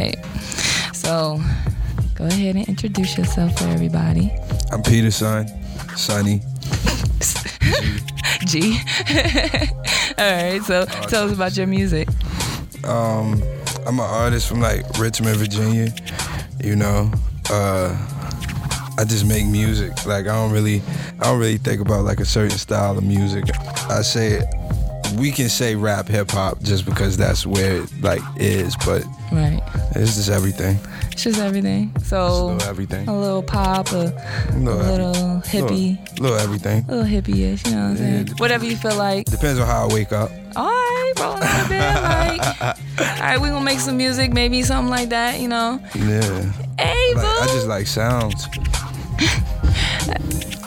right. So go ahead and introduce yourself for everybody. I'm Peter Son, Sonny. G. All right. So tell us about your music. Um, I'm an artist from like Richmond, Virginia. You know, uh, I just make music. Like I don't really, I don't really think about like a certain style of music. I say we can say rap, hip hop, just because that's where it like is. But Right. it's just everything. It's just everything. A So little everything. a little pop, a, A a little, every- little hippie, little, little everything. a little hippie-ish. You know what I'm saying? Yeah. Whatever you feel like. Depends on how I wake up. All right, rolling out of bed, like. All right, we gonna make some music, maybe something like that. You know. Yeah. Hey. Like, I just like sounds.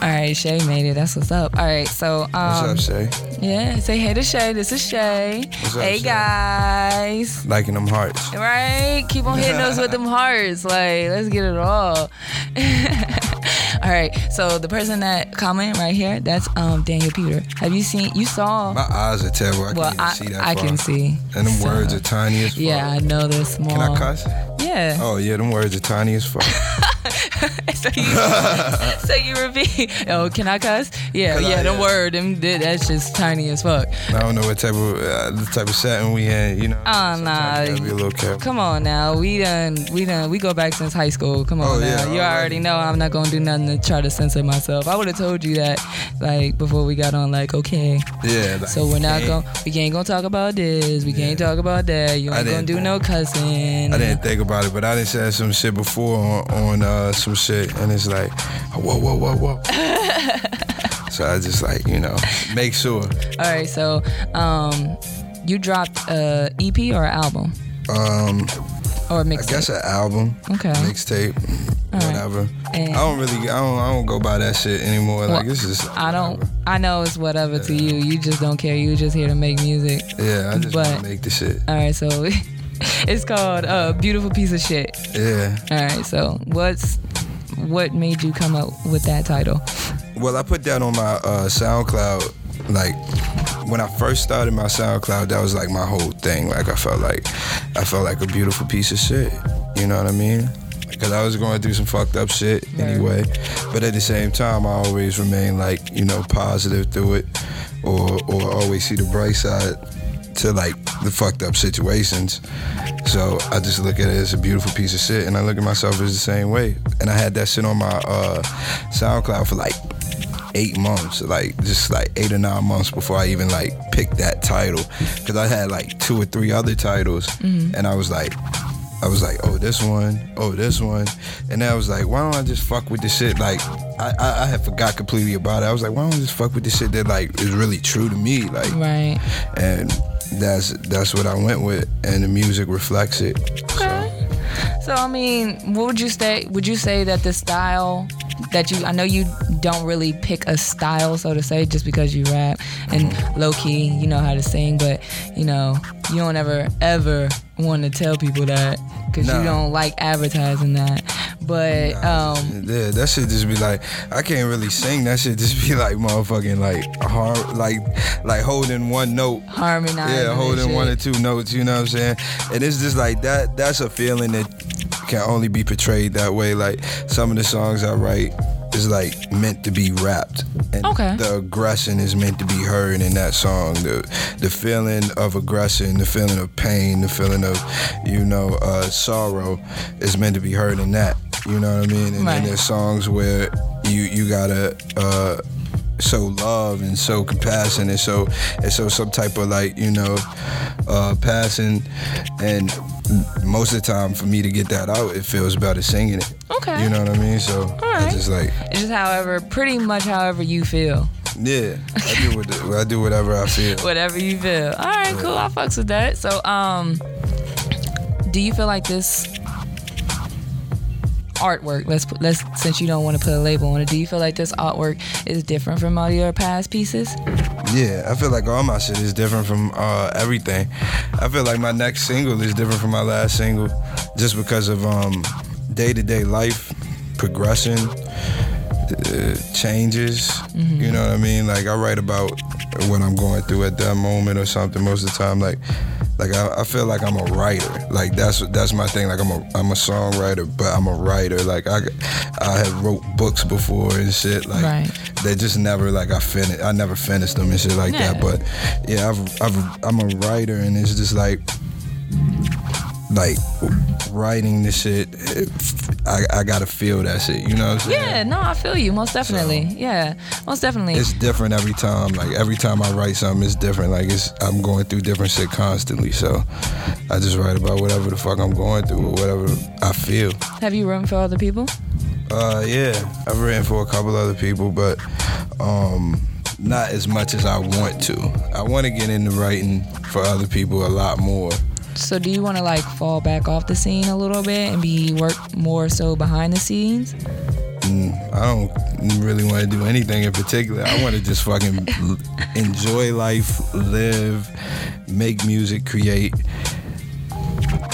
All right, Shay made it. That's what's up. All right, so What's um, up, Shay? yeah, say hey to Shay. This is Shay. What's up, hey Shay? guys. Liking them hearts. Right? Keep on hitting us with them hearts. Like, let's get it all. all right. So the person that commented right here, that's um Daniel Peter. Have you seen? You saw? My eyes are terrible. I well, can't I see that I far. can see. And them So, words are tiny as fuck. Yeah, I know they're small. Can I cuss? Yeah. Oh yeah, them words are tiny as fuck. so you, so you repeat. Oh, can I cuss? Yeah, Can I- yeah. The yeah. word, them, that's just tiny as fuck. I don't know what type of uh, the type of setting we in. You know. Oh, nah. be a little careful. Come on now, we done, we done, we go back since high school. Come on Oh, now, yeah, you already know I'm not gonna do nothing to try to censor myself. I would have told you that, like before we got on. Like, okay, Yeah. Like, so we're not gonna, we ain't gonna talk about this. We can't talk about that. You ain't gonna do no cussing. I didn't think about it, but I didn't say some shit before on, on uh, some shit, and it's like, whoa, whoa, whoa, whoa. so I just like you know make sure. All right, so um, you dropped a EP or an album Um, or a mixtape? I guess an album, Okay. mixtape, right. whatever. And- I don't really, I don't, I don't go by that shit anymore. like Well, it's just. I don't. I know it's whatever to you. You just don't care. You just here to make music. Yeah, I just but- make the shit. All right, so it's called a beautiful piece of shit. Yeah. All right, so what's what made you come up with that title? Well, I put that on my uh, SoundCloud. Like when I first started my SoundCloud, that was like my whole thing. Like I felt like I felt like a beautiful piece of shit. You know what I mean? Because I was going through some fucked up shit anyway. But at the same time, I always remain like you know positive through it, or or always see the bright side to like the fucked up situations. So I just look at it as a beautiful piece of shit, and I look at myself as the same way. And I had that shit on my uh, SoundCloud for like eight months, like just like eight or nine months before I even like picked that title, because I had like two or three other titles, and I was like. I was like, oh, this one, oh, this one. And then I was like, why don't I just fuck with the shit? Like, I, I, I had forgot completely about it. I was like, why don't I just fuck with the shit that, like, is really true to me? Like, Right. and that's that's what I went with, and the music reflects it. Okay. So I mean, what would you say? Would you say that the style that you? I know you don't really pick a style, so to say, just because you rap and mm-hmm. low key, you know how to sing, but you know you don't ever ever want to tell people that because you don't like advertising that. But um, Yeah, that should just be like I can't really sing. That should just be like motherfucking like hard, like like holding one note. harmonizing. Yeah, holding one or two notes. You know what I'm saying? And it's just like that. That's a feeling that can only be portrayed that way. Like some of the songs I write is like meant to be rapped. And Okay. The aggression is meant to be heard in that song. The the feeling of aggression, the feeling of pain, the feeling of you know uh, sorrow is meant to be heard in that. You know what I mean? And Right. then there's songs where you you gotta. Uh, show love and so compassion and so and show some type of like you know uh passion and most of the time for me to get that out it feels better singing it Okay. you know what i mean so right. i just like It's just however, pretty much however you feel. yeah i do what i do whatever i feel whatever you feel. All right, cool. I fucks with that. So, um, do you feel like this artwork? Let's put, let's since you don't want to put a label on it. Do you feel like this artwork is different from all your past pieces? yeah i feel like all my shit is different from uh everything i feel like my next single is different from my last single just because of um day-to-day life progression uh, changes. You know what I mean? Like I write about what I'm going through at that moment or something most of the time. Like like I, I feel like I'm a writer. Like that's that's my thing. Like I'm a I'm a songwriter, but I'm a writer. Like I I have wrote books before and shit. Like Right. they just never like I finished. I never finished them and shit like Yeah. that. But yeah, I've, I've I'm a writer, and it's just like like writing this shit. I I gotta feel that shit. You know what I'm saying? Yeah, no, I feel you most definitely. yeah, most definitely. it's different every time. Like every time I write something, it's different. Like it's I'm going through different shit constantly. So I just write about whatever the fuck I'm going through or whatever I feel. Have you written for other people? Uh, yeah, I've written for a couple other people, but um, not as much as I want to. I want to get into writing for other people a lot more. So do you want to like fall back off the scene a little bit and be work more so behind the scenes? Mm, I don't really want to do anything in particular. I want to just fucking enjoy life, live, make music, create.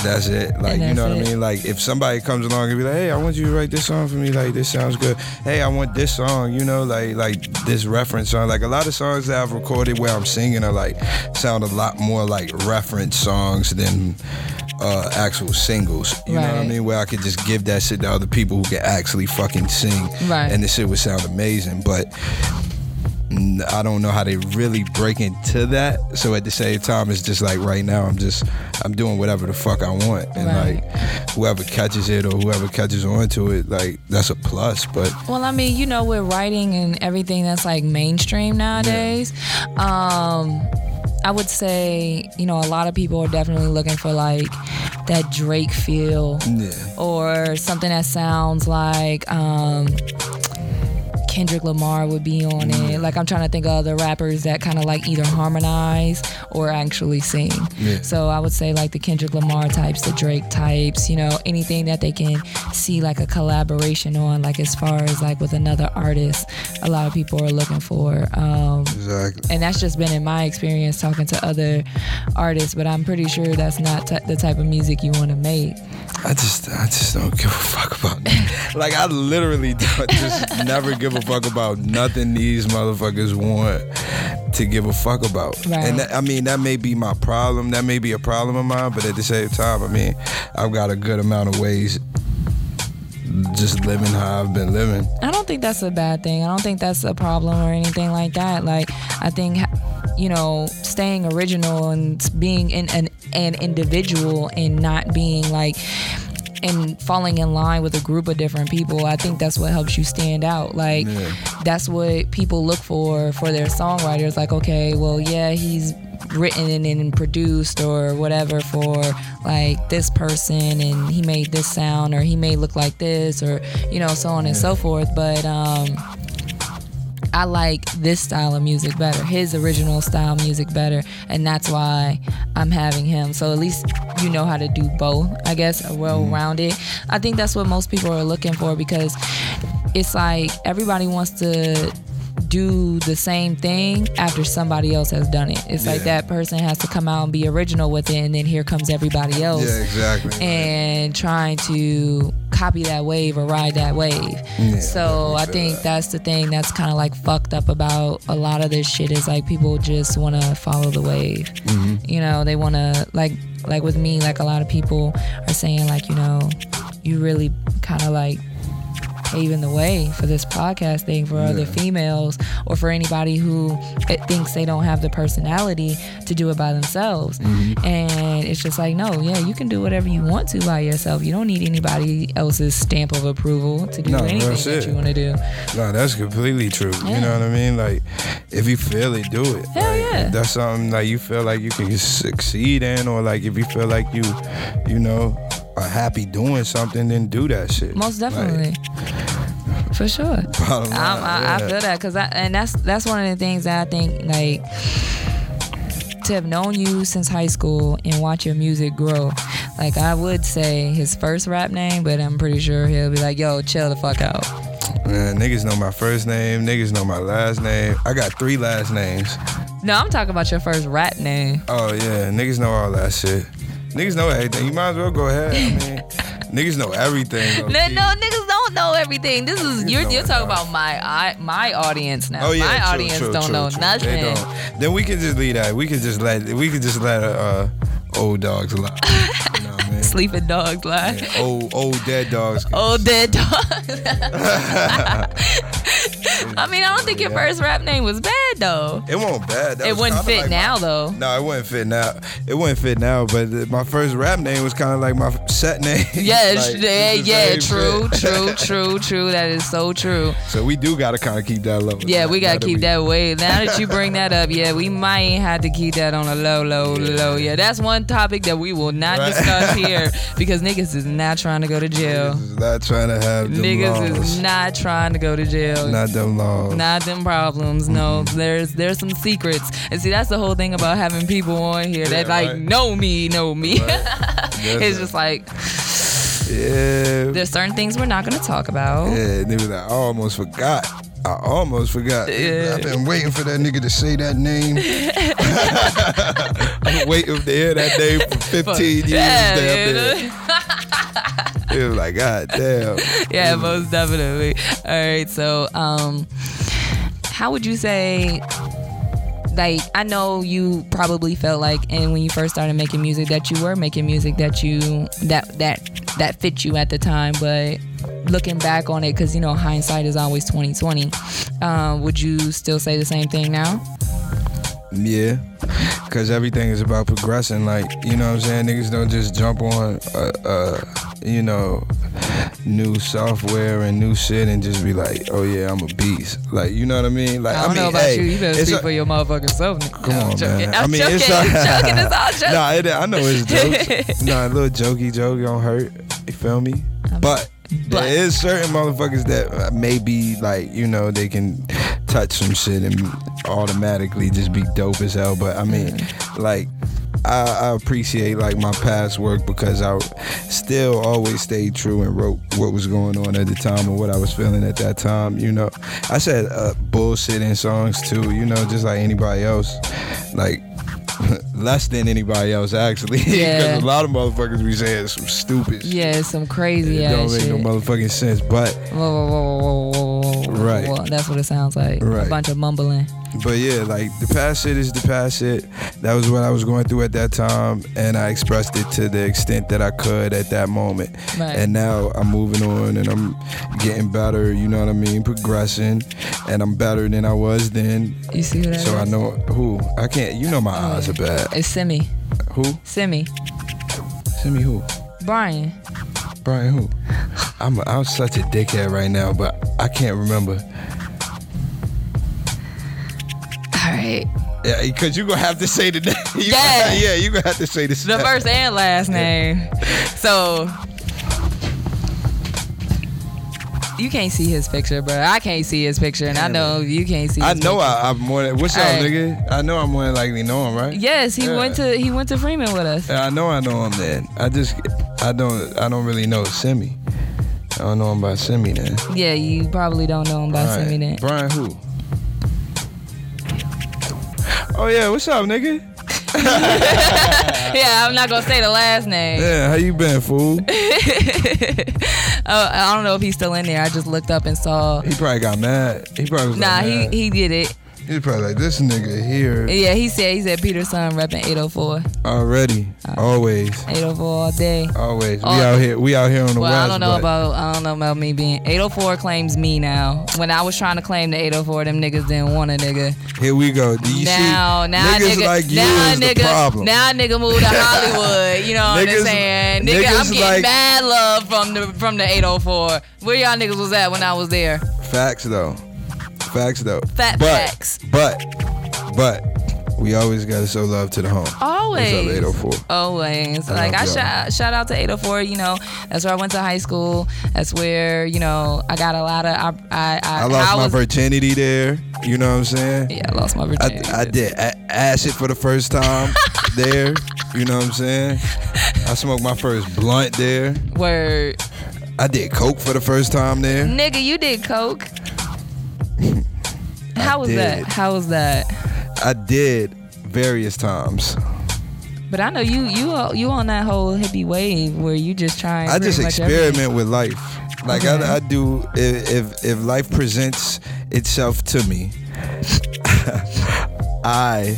That's it. Like you know what it. I mean? Like if somebody comes along and be like, "Hey, I want you to write this song for me. Like this sounds good. Hey, I want this song. You know, like like this reference song. Like a lot of songs that I've recorded where I'm singing are like sound a lot more like reference songs than uh, actual singles. You know what I mean? Where I could just give that shit to other people who can actually fucking sing, Right. and the shit would sound amazing. But I don't know how they really break into that. So at the same time, it's just like right now, I'm just I'm doing whatever the fuck I want, and Right. like whoever catches it or whoever catches on to it, like that's a plus. But Well, I mean, you know, with writing and everything that's like mainstream nowadays, um, I would say, you know, a lot of people are definitely looking for like that Drake feel yeah, or something that sounds like um, Kendrick Lamar would be on it. Like I'm trying to think of other rappers that kind of like either harmonize or actually sing. Yeah. So I would say like the Kendrick Lamar types, the Drake types, you know, anything that they can see like a collaboration on, like as far as like with another artist, a lot of people are looking for. Um, exactly. and that's just been in my experience talking to other artists, but I'm pretty sure that's not t- the type of music you want to make. I just I just don't give a fuck about like I literally don't, just never give a fuck about nothing these motherfuckers want to give a fuck about. Right. And that, I mean that may be my problem. That may be a problem of mine, but at the same time, I mean, I've got a good amount of ways just living how I've been living. I don't think that's a bad thing. I don't think that's a problem or anything like that. Like I think you know, staying original and being in an an individual and not being like and falling in line with a group of different people, I think that's what helps you stand out. Like Yeah. that's what people look for for their songwriters. Like, okay, well, yeah, he's written and produced or whatever for like this person and he made this sound or he may look like this or you know so on and so forth but um I like this style of music better, his original style music better, and that's why I'm having him. So at least you know how to do both, I guess, a well rounded. I think that's what most people are looking for because it's like everybody wants to do the same thing after somebody else has done it. It's like that person has to come out and be original with it, and then here comes everybody else Yeah, exactly. and trying to copy that wave or ride that wave. Yeah, so I think that. that's the thing that's kind of like fucked up about a lot of this shit is like people just want to follow the wave. Mm-hmm. You know, they want to like like with me like a lot of people are saying like, you know, you really kind of like paving the way for this podcast thing for other females or for anybody who thinks they don't have the personality to do it by themselves. Mm-hmm. And it's just like, no, yeah, you can do whatever you want to by yourself. You don't need anybody else's stamp of approval to do No, anything that you want to do. No, that's completely true. You know what I mean? Like, if you feel it, do it. Hell Like, yeah. That's something like you feel like you can succeed in, or like if you feel like you, you know, are happy doing something, then do that shit. Most Like, definitely. For sure. line, I'm, I, I feel that because I and that's that's one of the things that I think like to have known you since high school and watch your music grow. Like I would say his first rap name, but I'm pretty sure he'll be like, "Yo, chill the fuck out." Man, niggas know my first name. Niggas know my last name. I got three last names. No, I'm talking about your first rap name. Oh yeah, niggas know all that shit. Niggas know everything. You might as well go ahead. I mean, niggas know everything. No, no, niggas don't know everything. This is Niggas you're you're talking about my I, my audience now. Oh yeah, my true, audience true, don't true, know nothing. Don't. Then we can just leave that. We can just let we can just let uh old dogs alive. You know what I mean? Sleeping dogs live. Yeah, old old dead dogs. Old dead dogs. I mean, I don't think your Yeah. first rap name was bad though. It wasn't bad. That It was wouldn't fit like my- now though. No, it wouldn't fit now. It wouldn't fit now. But my first rap name was kind of like my set name. Yeah, Like, yeah, yeah, true, true, true, true. That is so true. So we do gotta kind of keep that low. Yeah, we gotta keep we- that way. Now that you bring that up, yeah, we might have to keep that on a low, low, low. Yeah, that's one topic that we will not Right. discuss here because niggas is not trying to go to jail. Niggas is not trying to have Niggas laws. is not trying to go to jail. Not them laws. Not them problems. No, there's there's some secrets, and see that's the whole thing about having people on here that Yeah, like right. know me, know me. It's just like yeah. there's certain things we're not gonna talk about. Yeah, they was like, I almost forgot. I almost forgot. Yeah. I've been waiting for that nigga to say that name. I've been waiting to hear that name for 15 years. Yeah, dude. It was like, God damn. yeah, most definitely. All right, so um, how would you say? Like I know you probably felt like, and when you first started making music, that you were making music that you that that that fit you at the time. But looking back on it, because you know hindsight is always twenty twenty. Um, would you still say the same thing now? Yeah. Cause everything is about progressing. Like, you know what I'm saying? Niggas don't just jump on uh, uh you know, new software and new shit and just be like, oh yeah, I'm a beast. Like, you know what I mean? Like I don't mean, know about hey, you. You better speak a- for your motherfucking self. nigga. Come on, joking. man. I'm I mean, joking. it's I'm joking. It's all joking. Nah, it, I know it's jokes. nah, a little jokey joke don't hurt. You feel me? But, But- there is certain motherfuckers that maybe like you know they can touch some shit and automatically just be dope as hell. But I mean, Mm-hmm. like. I, I appreciate like my past work because I still always stayed true and wrote what was going on at the time and what I was feeling at that time. You know, I said uh, bullshitting songs too. You know, just like anybody else. Like less than anybody else actually. Because Yeah. a lot of motherfuckers be saying some stupid. Yeah, some crazy It don't make shit. no motherfucking sense. But Whoa, whoa, whoa, Right. Well, that's what it sounds like. A bunch of mumbling. but yeah, like the past shit is the past shit. That was what I was going through at that time, and I expressed it to the extent that I could at that moment. Right. And now I'm moving on, and I'm getting better. You know what I mean? Progressing, and I'm better than I was then. You see who that So I know who I can't. You know my uh, eyes are bad. It's Simi. Who? Simi. Me who? Brian. Brian who? I'm I'm such a dickhead right now, but I can't remember. All right. Yeah, because you're gonna have to say the name. You Yeah. gonna- yeah, you're gonna have to say the The first and last name. So you can't see his picture, bro. I can't see his picture, and I know you can't see. His I know picture. I, I'm more what's up, Alright. nigga? I know I'm more than likely know him, right? Yes, he Yeah. went to he went to Freeman with us. Yeah, I know I know him then. I just I don't I don't really know Simi. I don't know him by Simi then. Yeah, you probably don't know him by Alright. Simi then. Brian who? Oh yeah, what's up, nigga? Yeah, I'm not gonna say the last name. Yeah, how you been, fool? Oh, I don't know if he's still in there. I just looked up and saw. He probably got mad. He probably was Nah, he mad. he did it. He was probably like, this nigga here Yeah, he said he said Peter's son repping 804. already, uh, always, 804 all day. always. We Oh. out here, we out here on the Well, west. I don't know about I don't know about me being 804 claims me now. When I was trying to claim the 804, them niggas didn't want a nigga. Here we go. Do you now, see? now niggas nigga, like you now is nigga, the problem. now nigga moved to Hollywood. You know what I'm saying? Nigga, I'm niggas getting like- mad love from the from the 804. Where y'all niggas was at when I was there? Facts though. Facts though. Fat but, facts. But, but, we always gotta show love to the home. Always. What's up, 804? Always. I like I shout shout out to 804. You know, that's where I went to high school. That's where you know I got a lot of. I I, I, I lost my was, virginity there. You know what I'm saying? Yeah, I lost my virginity. I did a- acid for the first time there. You know what I'm saying? I smoked my first blunt there. Word, I did coke for the first time there. nigga, you did coke. How was did. that? How was that? I did various times. But I know you you uh, you on that whole hippie wave where you just try. I just experiment with life. Like Okay. I, I do, if, if if life presents itself to me, I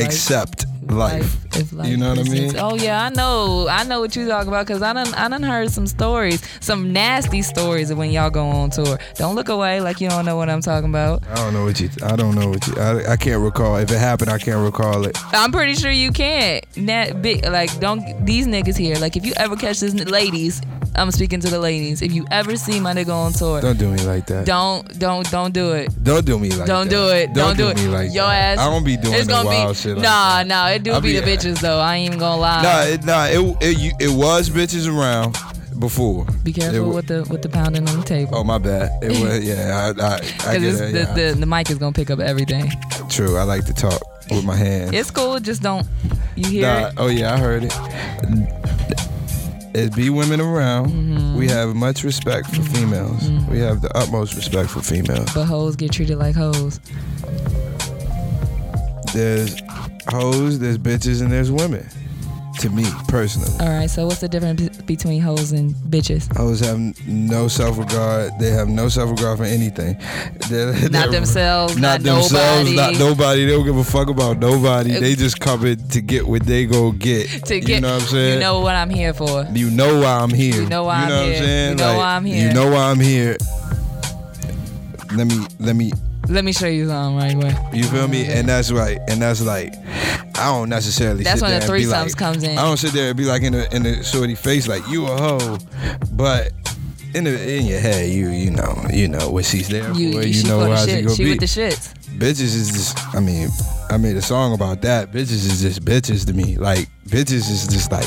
accept life. if life You know what I mean? Oh yeah, I know. I know what you talk about because I done I done heard some stories, some nasty stories of when y'all go on tour. Don't look away like you don't know what I'm talking about. I don't know what you. I don't know what you. I, I can't recall. If it happened, I can't recall it. I'm pretty sure you can't. Nat, big, like don't these niggas here. Like if you ever catch this, ladies, I'm speaking to the ladies. If you ever see my nigga on tour, Don't do me like that. don't don't don't do it. Don't do me like that. Don't that. do it. Don't, do, it. me like Your that. ass. I don't be doing it's the gonna wild be, shit like Nah, that. nah. It do be, be- the bitches though. I ain't even gonna lie. Nah, it, nah, it, it, you- it was bitches around before. be It careful wa- with the with the pounding on the table. Oh my bad. It was yeah. I, I, I get it's, it. the, yeah. the the mic is gonna pick up everything. True. I like to talk with my hands. It's cool. Just don't. You hear Nah, it? oh yeah, I heard it. It be women around. Mm-hmm. We have much respect for females. We have the utmost respect for females. But hoes get treated like hoes. There's hoes, there's bitches, and there's women. To me personally, All right. So what's the difference be- between hoes and bitches? hoes have no self regard. They have no self regard for anything. They're, Not they're- themselves. Not, Not, themselves, nobody. not nobody. They don't give a fuck about nobody. They just come in to get what they go get. to get. you know what I'm saying? You know what I'm here for. You know why I'm here. You know why I'm what here. I'm saying? You know why I'm here. You know why I'm here. Let me let me Let me show you something right away. you feel me? And that's right. And that's like I don't necessarily That's when the threesomes like, comes in. I don't sit there and be like in the in the shorty face like you a hoe. But in the in your head, you you know, you know what she's there You, for. you she know how she gonna She be. with the shits. bitches is just I mean, I made a song about that. Bitches is just bitches to me. Like bitches is just like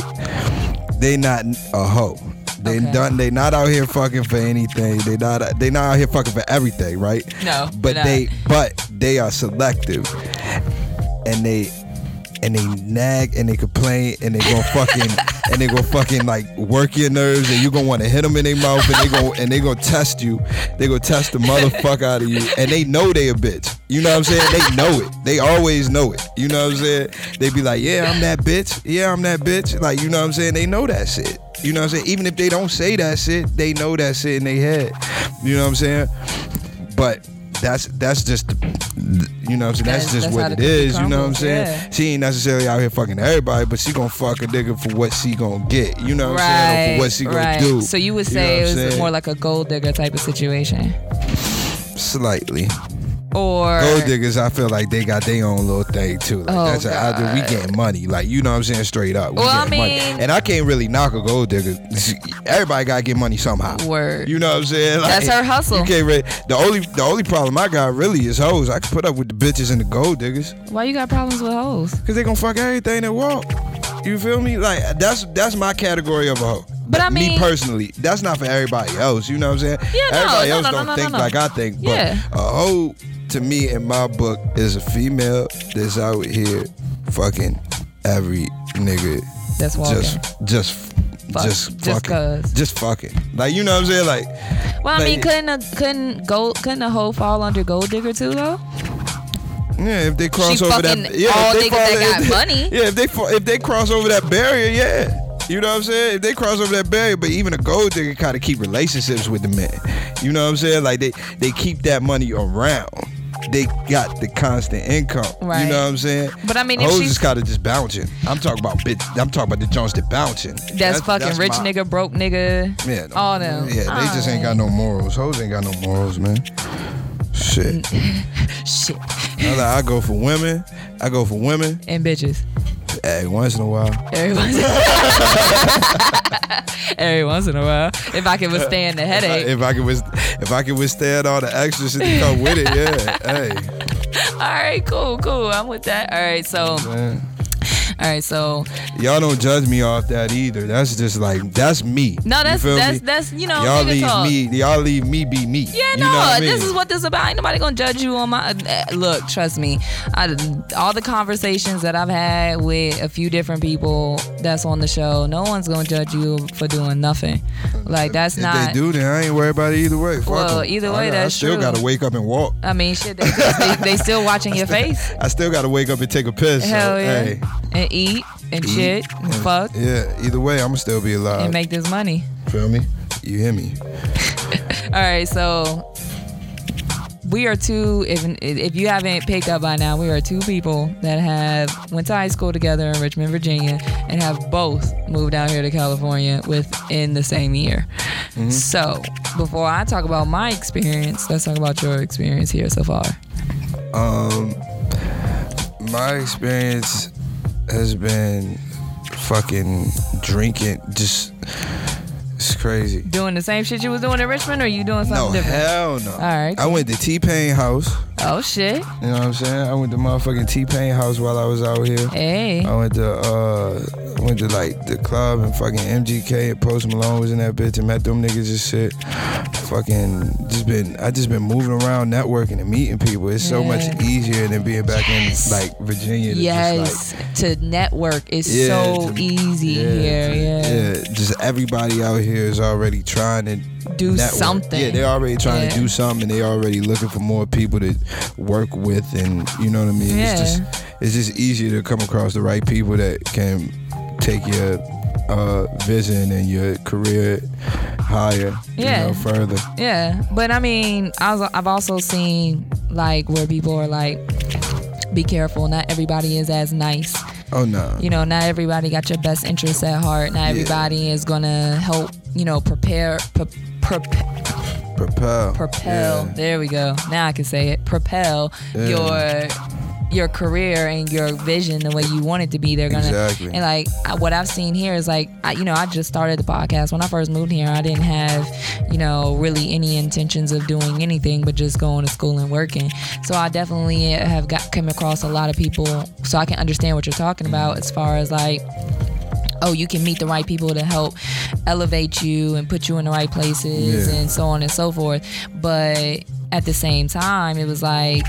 they not a hoe. They Okay. done. They not out here fucking for anything. They not. They not out here fucking for everything, right? No, But not. But they are selective, and they. And they nag and they complain and they gonna fucking and they gonna fucking like work your nerves and you gonna want to hit them in their mouth and they go and they gonna test you. They gonna test the motherfucker out of you and they know they a bitch. You know what I'm saying? They know it. They always know it. You know what I'm saying? They be like, yeah, I'm that bitch. Yeah, I'm that bitch. Like you know what I'm saying? They know that shit. You know what I'm saying? Even if they don't say that shit, they know that shit in their head. You know what I'm saying? But that's that's just you know what I'm saying? That's, That's- just that's what it is. You know what I'm saying? yeah. She ain't necessarily out here fucking everybody, but she gonna fuck a nigga for what she gonna get. You know what I'm saying? Or for what she gonna right. do. So you would You know say it was saying? more like a gold digger type of situation, slightly. Or Gold diggers, I feel like they got their own little thing too. Like Oh, that's a, I, we God. getting money. Like you know what I'm saying? Straight up. We Well, I getting money. mean- And I can't really knock a gold digger. Everybody gotta get money somehow. Word. You know what I'm saying? That's her hustle. You can't really, the only the only problem I got really is hoes. I can put up with the bitches and the gold diggers. Why you got problems with hoes? Cause they gonna fuck everything that walk. You feel me? Like that's that's my category of a hoe. But I me mean- personally, that's not for everybody else. You know what I'm saying? Yeah, no, everybody no, else no, don't no, think no. like I think. But Yeah. a hoe, to me, in my book, is a female that's out here fucking every nigga. That's walking. Just, just, Fuck. just, Just fucking, 'cause. just fucking. Like you know what I'm saying? Like, well, I mean, couldn't a, couldn't gold couldn't a hoe fall under gold digger too though? yeah, if they cross She over that, yeah, all if they niggas that fall- got if they- money. Yeah, if they if they cross over that barrier, yeah. You know what I'm saying? If they cross over that barrier, but even a gold digger kind of keep relationships with the men. You know what I'm saying? Like they they keep that money around. They got the constant income. Right. You know what I'm saying? But I mean, hoes she's- just gotta just bouncing. I'm talking about bit. I'm talking about the Jones that bouncing. That's, fucking rich my- nigga, broke nigga. Yeah, no, all them. Yeah, they just ain't got no morals. Hoes ain't got no morals, man. Shit. Shit. I, like, I go for women. I go for women. And bitches. Hey, once in a while. Every once, Every once in a while, if I can withstand the headache. If I can, wis- if I can withstand all the extra shit that come with it, yeah. Hey, All right, cool, cool. I'm with that. All right, so, all right, so Y'all don't judge me off that either. That's just like that's me. no, that's that's me? that's you know, y'all leave talk. me. Y'all leave me be me. Yeah, you no, know what I mean? this is what this is about. Ain't nobody gonna judge you on my uh, look. Trust me, I, all the conversations that I've had with a few different people that's on the show, no one's gonna judge you for doing nothing. Like that's not If not. they do, then I ain't worried about it either way. Fuck Well, 'em. either way, got- that's I still true. gotta wake up and walk. I mean, shit, they, they, they still watching your face. I still gotta wake up and take a piss. Hell so, yeah, Hey, and eat and eat shit and and- fuck Yeah, either way, I'ma still be alive. and make this money. Feel me? You hear me? All right, so we are two. If if you haven't picked up by now, we are two people that have went to high school together in Richmond, Virginia, and have both moved out here to California within the same year. So before I talk about my experience, let's talk about your experience here so far. Um, my experience has been fucking drinking. Just it's crazy. Doing the same shit you was doing in Richmond, or you doing something No, different? hell no. All right. I went to T Pain house. Oh shit. You know what I'm saying? I went to motherfucking T Pain house while I was out here. Hey. I went to uh I went to like the club and fucking MGK and Post Malone was in that bitch and met them niggas and shit. Fucking just been I just been moving around networking and meeting people. It's so much easier than being back Yes. in like Virginia. To Yes, Just, to network is yeah, so to- easy here. to- Yeah. Just everybody out here is already trying to Do something. Yeah, they're already trying Yeah. to do something and they already looking for more people to work with and you know what I mean? Yeah. It's just it's just easier to come across the right people that can take your uh, vision and your career higher, Yeah. you know, further. Yeah, but I mean, I was, I've also seen like where people are like, be careful. Not everybody is as nice. Oh no. You know, not everybody got your best interests at heart. Not everybody is gonna help. You know, prepare. Pre- pre- Propel. propel. Yeah. There we go. Now I can say it. Propel Yeah. your your career and your vision the way you want it to be. They're gonna Exactly. and like I- what I've seen here is like I, you know I just started the podcast when I first moved here. I didn't have you know really any intentions of doing anything but just going to school and working. So I definitely have got come across a lot of people so I can understand what you're talking about as far as like oh, you can meet the right people to help elevate you and put you in the right places Yeah. and so on and so forth. But at the same time, it was like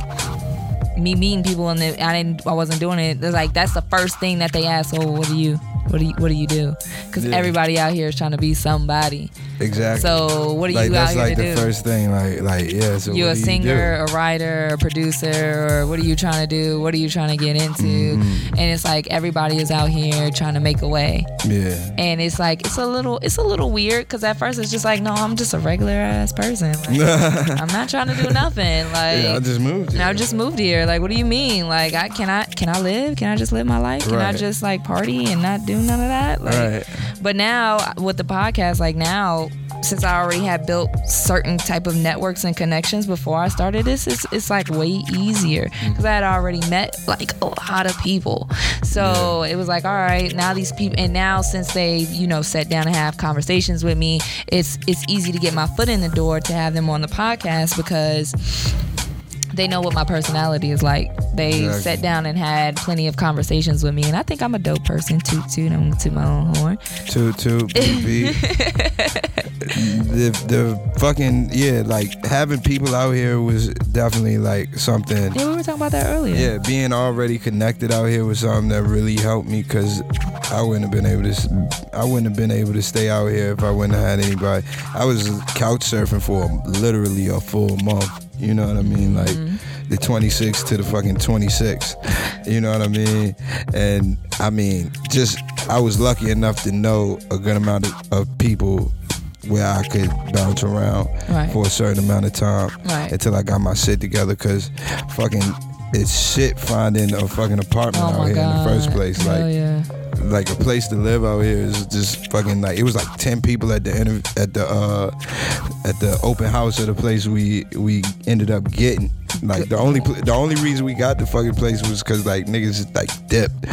me meeting people and I didn't, I wasn't doing it. It's like that's the first thing that they ask. Oh, what do you, what do you, what do you do? Because Yeah. everybody out here is trying to be somebody. Exactly. So what are like you out that's here like to the first thing. Like like yeah. So you a do you singer, do? a writer, a producer, or what are you trying to do? What are you trying to get into? Mm-hmm. And it's like everybody is out here trying to make a way Yeah. and it's like it's a little it's a little weird because at first it's just like no i'm just a regular ass person like, i'm not trying to do nothing like yeah. I just moved. I just moved here. Like, what do you mean? Like, I can I can I live? Can I just live my life? Can I just like party and not do none of that? Like, Right. But now with the podcast, like now, since I already had built certain type of networks and connections before I started this, it's it's like way easier. Mm-hmm. Because I had already met like a lot of people. So it was like, all right, now these people, and now since they you know sat down and have conversations with me, it's it's easy to get my foot in the door to have them on the podcast because they know what my personality is like. They Exactly. sat down and had plenty of conversations with me, and I think I'm a dope person too. Too, I'm to my own horn. Two two BB. the the fucking yeah, like having people out here was definitely like something. Yeah, we were talking about that earlier. Yeah, being already connected out here was something that really helped me because I wouldn't have been able to. I wouldn't have been able to stay out here if I wouldn't have had anybody. I was couch surfing for literally a full month. You know what I mean? Like mm-hmm. the 26 to the fucking 26. You know what I mean? And I mean, just I was lucky enough to know a good amount of, of people where I could bounce around Right. for a certain amount of time Right. until I got my shit together. Cause fucking it's shit finding a fucking apartment Oh out here god. in the first place. Hell like yeah. Like a place to live out here is just fucking like it was like ten people at the inter- at the uh at the open house of the place we we ended up getting. Like the only pl- the only reason we got the fucking place was because like niggas just like dipped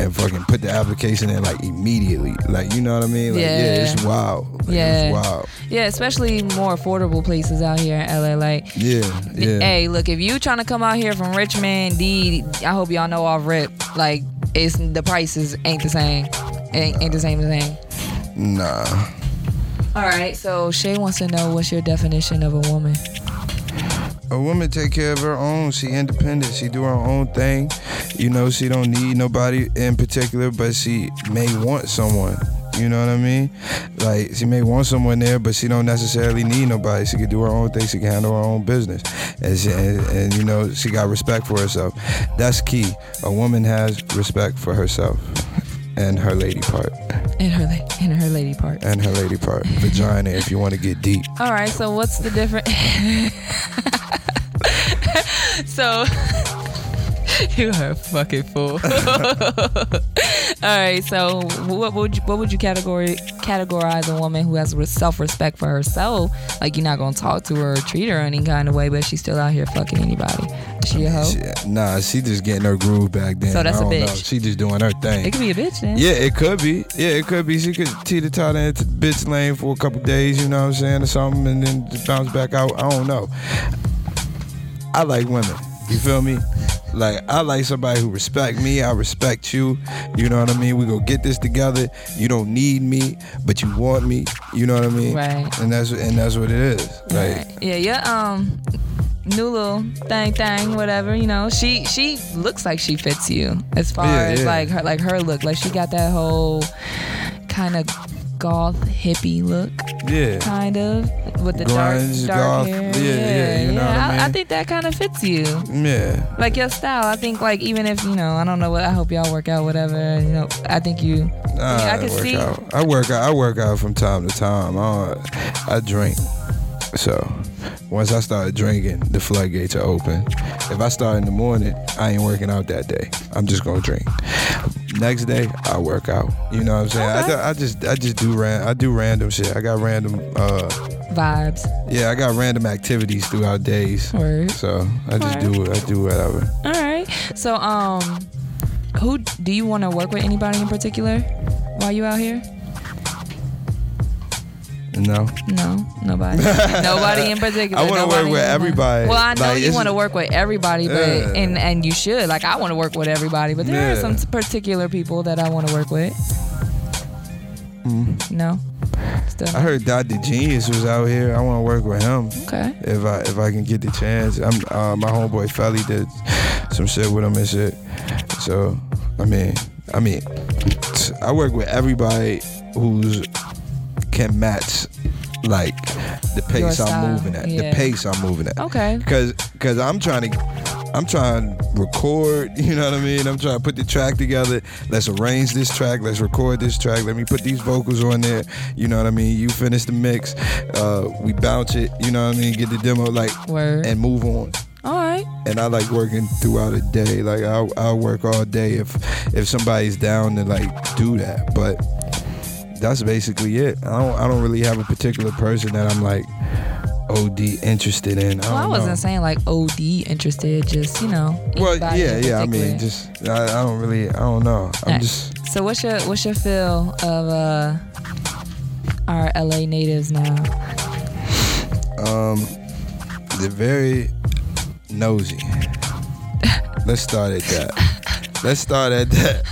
and fucking put the application in like immediately. Like you know what I mean? Like yeah, Yeah. it's wild. Like, Yeah. it's wild. Yeah, especially more affordable places out here in LA. Like, Yeah, yeah. hey, look, if you trying to come out here from Richmond, D, I hope y'all know off rip. Like, it's the prices ain't the same. Ain't, ain't the same thing. Nah. All right, so Shay wants to know what's your definition of a woman. A woman take care of her own. She independent. She do her own thing. You know, she don't need nobody in particular, but she may want someone. You know what I mean? Like she may want someone there, but she don't necessarily need nobody. She can do her own thing. She can handle her own business, and, she, and, and you know she got respect for herself. That's key. A woman has respect for herself and her lady part, And her, la- in her lady part. and her lady part, vagina. If you want to get deep. All right, so what's the difference? so you are a fucking fool. All right, so what would you what would you category categorize a woman who has self respect for herself? Like you're not gonna talk to her or treat her any kind of way, but she's still out here fucking anybody. Is she a hoe? She- nah, she just getting her groove back then. So that's a don't know. bitch. She just doing her thing. It could be a bitch then. Yeah, it could be. Yeah, it could be. She could teeter totter into bitch lane for a couple days, you know what I'm saying, or something, and then just bounce back out. I don't know. I like women. You feel me? Like I like somebody who respect me. I respect you. You know what I mean? We go get this together. You don't need me, but you want me. You know what I mean? Right. And that's and that's what it is. Like Right. Yeah, yeah. Um, new little thing, thing, whatever. You know, she she looks like she fits you as far Yeah, as yeah. like her like her look. Like she got that whole kind of goth hippie look, yeah. kind of with the Grunge, dark dark goth. hair. Yeah, yeah, you know what I I, mean? think that kind of fits you. Yeah. Like your style, I think like even if you know, I don't know what I hope y'all work out, whatever. You know, I think you. I I, can work see- out. I work out. I work out from time to time. I, I drink. So once I start drinking, the floodgates are open. If I start in the morning, I ain't working out that day. I'm just gonna drink. Next day, I work out. You know what I'm saying? I, Okay. do- I just I just do ran I do random shit. I got random uh Vibes. yeah I got random activities throughout days. Word. So I just Alright. do I do whatever. All right. So, um, who do you want to work with? Anybody in particular while you out here? No. No, nobody. nobody in particular. I wanna work with everybody. Well, I know Like, you want to work with everybody, but Yeah. and and you should. Like, I want to work with everybody, but there are some particular people that I want to work with. No. Still. I heard Dr. Genius was out here. I want to work with him. Okay. if I if I can get the chance. I'm uh, my homeboy Felly did some shit with him and shit. So I mean, I mean, I work with everybody who's can match like the pace I'm moving at. yeah. The pace I'm moving at. Okay. Cause, cause I'm trying to, I'm trying to record. You know what I mean? I'm trying to put the track together. Let's arrange this track. Let's record this track. Let me put these vocals on there. You know what I mean? You finish the mix. Uh, we bounce it. You know what I mean? Get the demo like Word. and move on. All right. And I like working throughout a day. Like I'll, I'll work all day if if somebody's down to like do that. But that's basically it. I don't I don't really have a particular person that I'm like OD interested in. I Well, I wasn't know. saying like OD interested, just you know. Well, yeah, yeah. I mean, just I, I don't really, I don't know. I'm Alright. just So what's your what's your feel of uh our LA natives now? um, they're very nosy. Let's start at that. Let's start at that.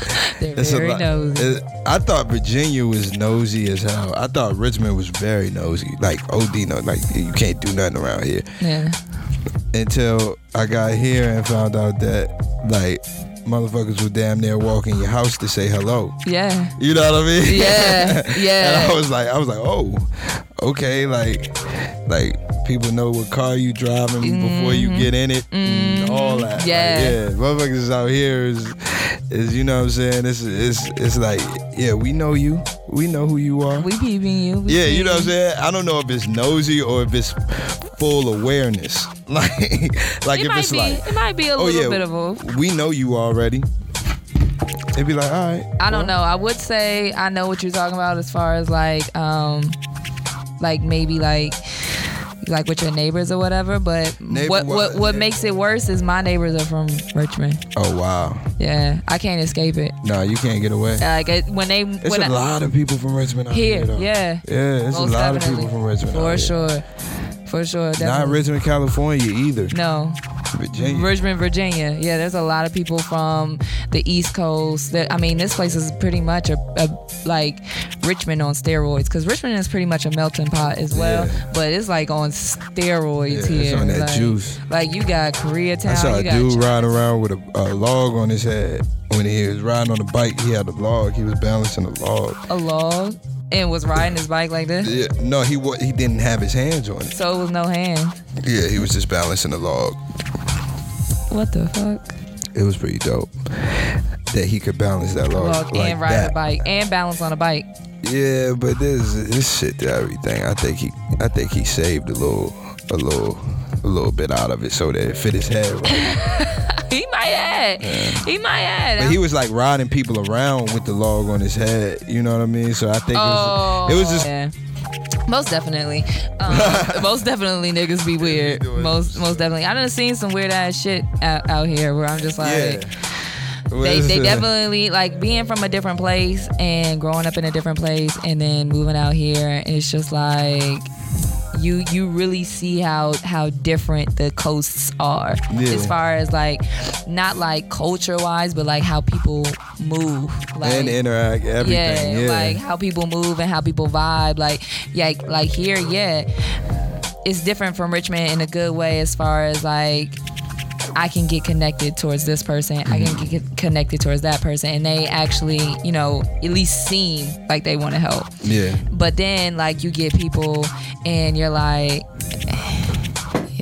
They're It's very nosy. it- I thought Virginia was nosy as hell. I thought Richmond was very nosy, like OD. No, like you can't do nothing around here. Yeah. Until I got here and found out that like motherfuckers would damn near walk in your house to say hello. Yeah. You know what I mean? Yeah, yeah. and I was like, I was like, oh, okay, like, like people know what car you driving before you get in it, and all that. Like, Mm-hmm. Yeah. yeah. Motherfuckers out here is, is you know what I'm saying? It's it's it's like, yeah, we know you, we know who you are. We peeping you. We yeah, you know what I'm saying? I don't know if it's nosy or if it's full awareness. Like, like It if it's be. like, it might be a oh little yeah, bit of a. we know you already. It'd be like, all right. I don't know. I would say I know what you're talking about as far as like um like maybe like like with your neighbors or whatever, but Neighbor what what what makes it worse is my neighbors are from Richmond. Oh wow. Yeah, I can't escape it. No, you can't get away. Like it, when they It's when a I, lot of people from Richmond out here, here. yeah, Yeah, it's most a lot definitely. of people from Richmond. for sure, for sure. Not. Richmond, California either. No, Virginia. Richmond, Virginia. Yeah, there's a lot of people from the East Coast. That I mean, this place is pretty much a, a like Richmond on steroids because Richmond is pretty much a melting pot as well. Yeah. But it's like on steroids Yeah, it's here. on that like, juice. Like you got Koreatown. I saw you a dude Chi- riding around with a, a log on his head. When he was riding on the bike, he had a log. He was balancing a log. a log and was riding his bike like this. Yeah, no, he wa- he didn't have his hands on it. So it was no hand. Yeah, he was just balancing the log. What the fuck? It was pretty dope that he could balance that log, Log like and ride that. a bike and balance on a bike. Yeah, but this this shit to everything. I think he, I think he saved a little, a little, a little bit out of it so that it fit his head right. he might have. He might have. But he was like riding people around with the log on his head. You know what I mean? So I think oh, it was, it was oh, just. yeah. Most definitely, um, most definitely, niggas be weird. Most, most definitely. I done seen some weird ass shit out, out here where I'm just like, Yeah. they, they definitely like being from a different place and growing up in a different place and then moving out here it's just like you you really see how how different the coasts are Yeah. as far as like not like culture wise but like how people move like and interact everything. Yeah, like how people move and how people vibe. Like, yeah, like here, yeah, it's different from Richmond in a good way as far as like. I can get connected towards this person. I Mm-hmm. can get connected towards that person, and they actually, you know, at least seem like they want to help. yeah. But then, like, you get people, and you're like,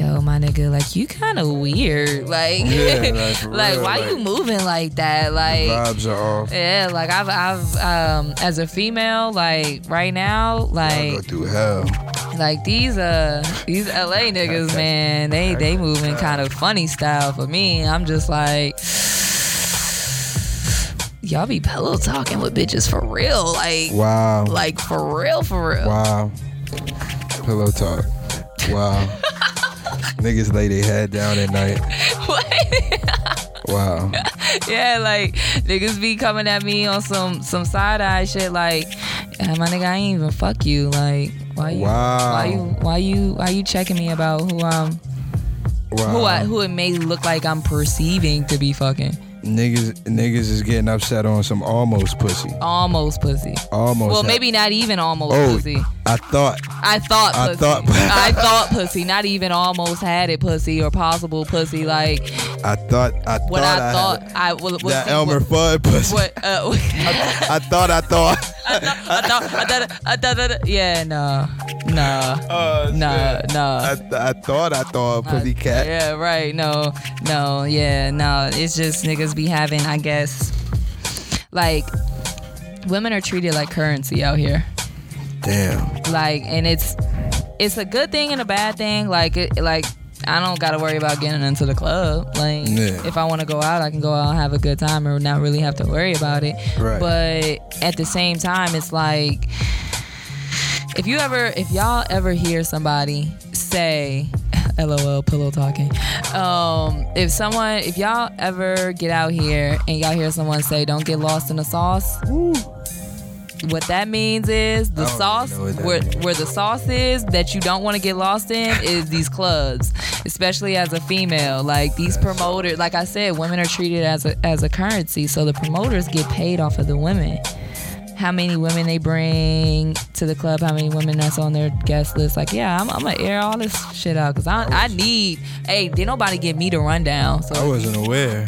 "Yo, my nigga, like, you kind of weird. Like, Yeah, like, like, real, why like- you moving like that? Like, Vibes are off. yeah, like I've I've um as a female, like right now, I go like through hell. like these uh these LA niggas, man, they they moving kind of funny style for me. I'm just like y'all be pillow talking with bitches for real, like Wow. like for real, for real. Wow. Pillow talk. Wow. Niggas lay their head down at night. What? Wow. yeah, like niggas be coming at me on some some side eye shit. Like, "Yeah, my nigga, I ain't even fuck you. Like, why you? Wow. Why you? Why you? Why you checking me about who I'm? Wow. Who I? Who it may look like I'm perceiving to be fucking? Niggas niggas is getting upset on some almost pussy. Almost pussy. Almost. Well, ha- maybe not even almost Oh, pussy. I thought. I thought I pussy. thought- I thought pussy. Not even almost had it pussy or possible pussy. Like I thought. I what thought I, I thought. Had I was. that Elmer Fudd pussy. What? Uh, I thought. I thought. I thought, I thought, I thought, I thought, yeah, no, no, Oh, no, shit. no. I, th- I thought. I thought pussy cat. Yeah, right. No, no, yeah, no. It's just niggas be having, I guess, like women are treated like currency out here. Damn. Like, and it's it's a good thing and a bad thing. Like, it, like I don't gotta worry about getting into the club. Like, Yeah. if I want to go out, I can go out and have a good time and not really have to worry about it. Right. But at the same time, it's like if you ever, if y'all ever hear somebody say, "LOL, pillow talking," um, if someone, if y'all ever get out here and y'all hear someone say, "Don't get lost in the sauce," what that means is the sauce even know what that where, means. where the sauce is that you don't want to get lost in is these clubs especially as a female like these promoters like i said women are treated as a as a currency so the promoters get paid off of the women how many women they bring to the club, how many women that's on their guest list. Like, yeah, I'm, I'm gonna air all this shit out because I, I need. Hey, did nobody give me the rundown? So I wasn't aware.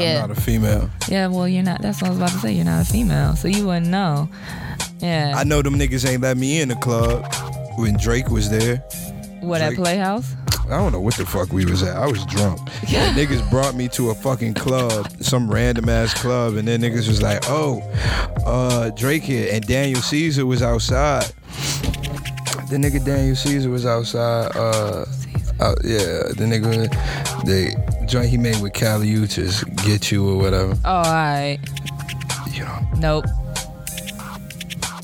Yeah. I'm not a female. yeah, well, you're not. That's what I was about to say. You're not a female, so you wouldn't know. Yeah. I know them niggas ain't let me in the club when Drake was there. what at Playhouse? I don't know what the fuck we was at. I was drunk. And niggas brought me to a fucking club, some random ass club, and then niggas was like, "Oh, uh, Drake here," and Daniel Caesar was outside. The nigga Daniel Caesar was outside. Uh, out, yeah, the nigga, the joint he made with Kali Uchis, "Get You" or whatever. Oh, all right. You know, Nope.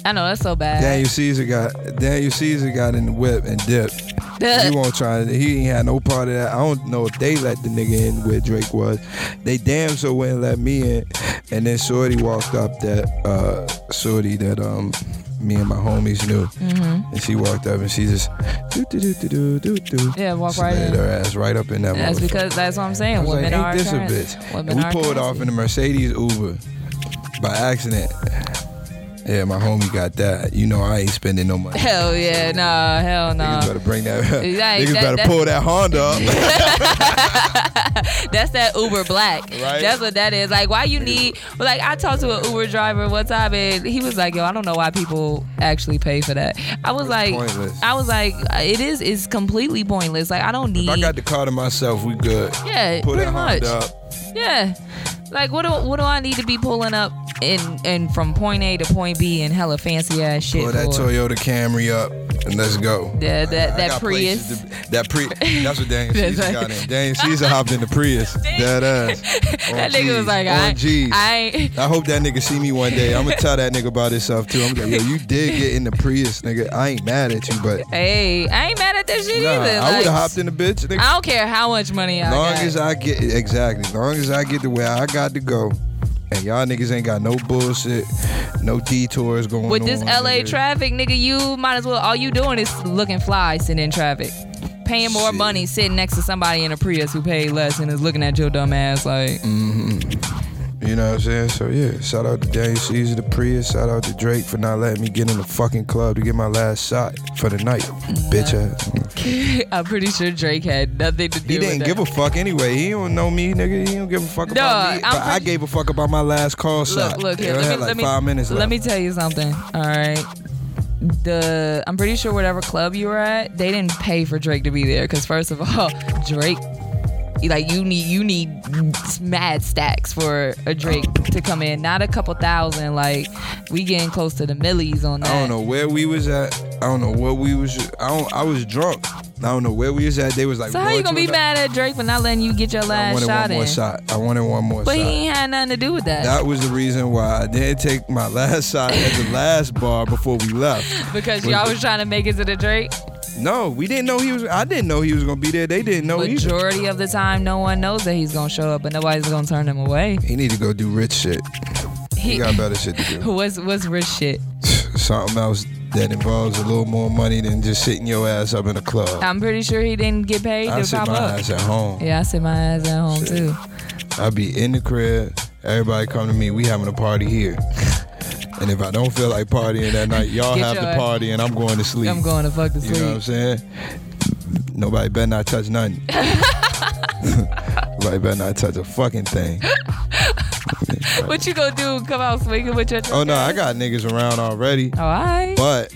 I know that's so bad. Daniel Caesar got Daniel Caesar got in the whip and dipped. he won't try. He ain't had no part of that. I don't know if they let the nigga in where Drake was. They damn so wouldn't let me in. And then Shorty walked up that uh Shorty that um me and my homies knew. Mm-hmm. And she walked up and she just do do do do do do. Yeah, walk right in. her ass right up in that. That's because that's what I'm saying. I was Women like, are ain't this a bitch? Women And we pulled off in the Mercedes Uber by accident. Yeah, my homie got that. You know I ain't spending no money. Hell yeah, nah, hell Niggas nah. better bring that. Like, niggas that- better that- pull that Honda up. That's that Uber Black. Right. That's what that is. Like, why you need? Like, I talked to an Uber driver one time, and he was like, "Yo, I don't know why people actually pay for that." I was like, pointless. I was like, it is. It's completely pointless. Like, I don't need. if I got the car to myself, we good. yeah, Pull pretty that much. Honda up. Yeah. Like what do what do I need to be pulling up in and from point A to point B in hella fancy ass shit Pull that for? Toyota Camry up and let's go. Yeah, that I that got Prius. to- that pre. That's what Daniel Caesar right. got in. Daniel Caesar hopped in the Prius. That ass. that nigga was like, I, G's. I ain't. I hope that nigga see me one day. I'm gonna tell that nigga about himself too. I'm like, yo, you did get in the Prius, nigga. I ain't mad at you, but Hey, I ain't mad at that shit nah, either. I Like, would have hopped in the bitch. Nigga. I don't care how much money I long got. as I get exactly, long as I get to where I got to go, and y'all niggas ain't got no bullshit, no detours going on. With on. this LA nigga. traffic, nigga, you might as well. All you doing is looking fly sitting in traffic, paying more Shit. money sitting next to somebody in a Prius who paid less and is looking at your dumb ass like. Mm-hmm. You know what I'm saying? So yeah, shout out to Daniel Caesar, the Prius. Shout out to Drake for not letting me get in the fucking club to get my last shot for the night, bitch ass. I'm pretty sure Drake had nothing to do with it. He didn't that. give a fuck anyway. He don't know me, nigga. He don't give a fuck about No, me. I'm But I gave a fuck about my last call shot. Look, look here. Let me, like let me, five minutes let left. me tell you something. All right. The I'm pretty sure whatever club you were at, they didn't pay for Drake to be there. Cause first of all, Drake, like you need you need mad stacks for a Drake to come in, not a couple thousand. Like we getting close to the millies on that. I don't know where we was at. I don't know what we was. I don't. I was drunk. I don't know where we was at. They was like. So how you gonna be mad at Drake for not letting you get your last I wanted shot one more in? shot. I wanted one more But shot. he ain't had nothing to do with that. That was the reason why I didn't take my last shot at the last bar before we left. because y'all was trying to make it to the Drake. No, we didn't know he was. I didn't know he was gonna be there. They didn't know either. Majority of the time, no one knows that he's gonna show up, but nobody's gonna turn him away. He need to go do rich shit. He He, got better shit to do. what's what's rich shit? Something else that involves a little more money than just sitting your ass up in a club. I'm pretty sure he didn't get paid I to sit pop my up. ass at home. Yeah, I sit my ass at home Shit. too. I be in the crib. Everybody come to me. We having a party here. And if I don't feel like partying that night, y'all Get have your the party and I'm going to sleep. I'm going to fuck to sleep. You know what I'm sleep. saying? Nobody better not touch nothing. Nobody better not touch a fucking thing. What you gonna do? Come out swinging with your? Oh no, I got niggas around already. Oh, alright. But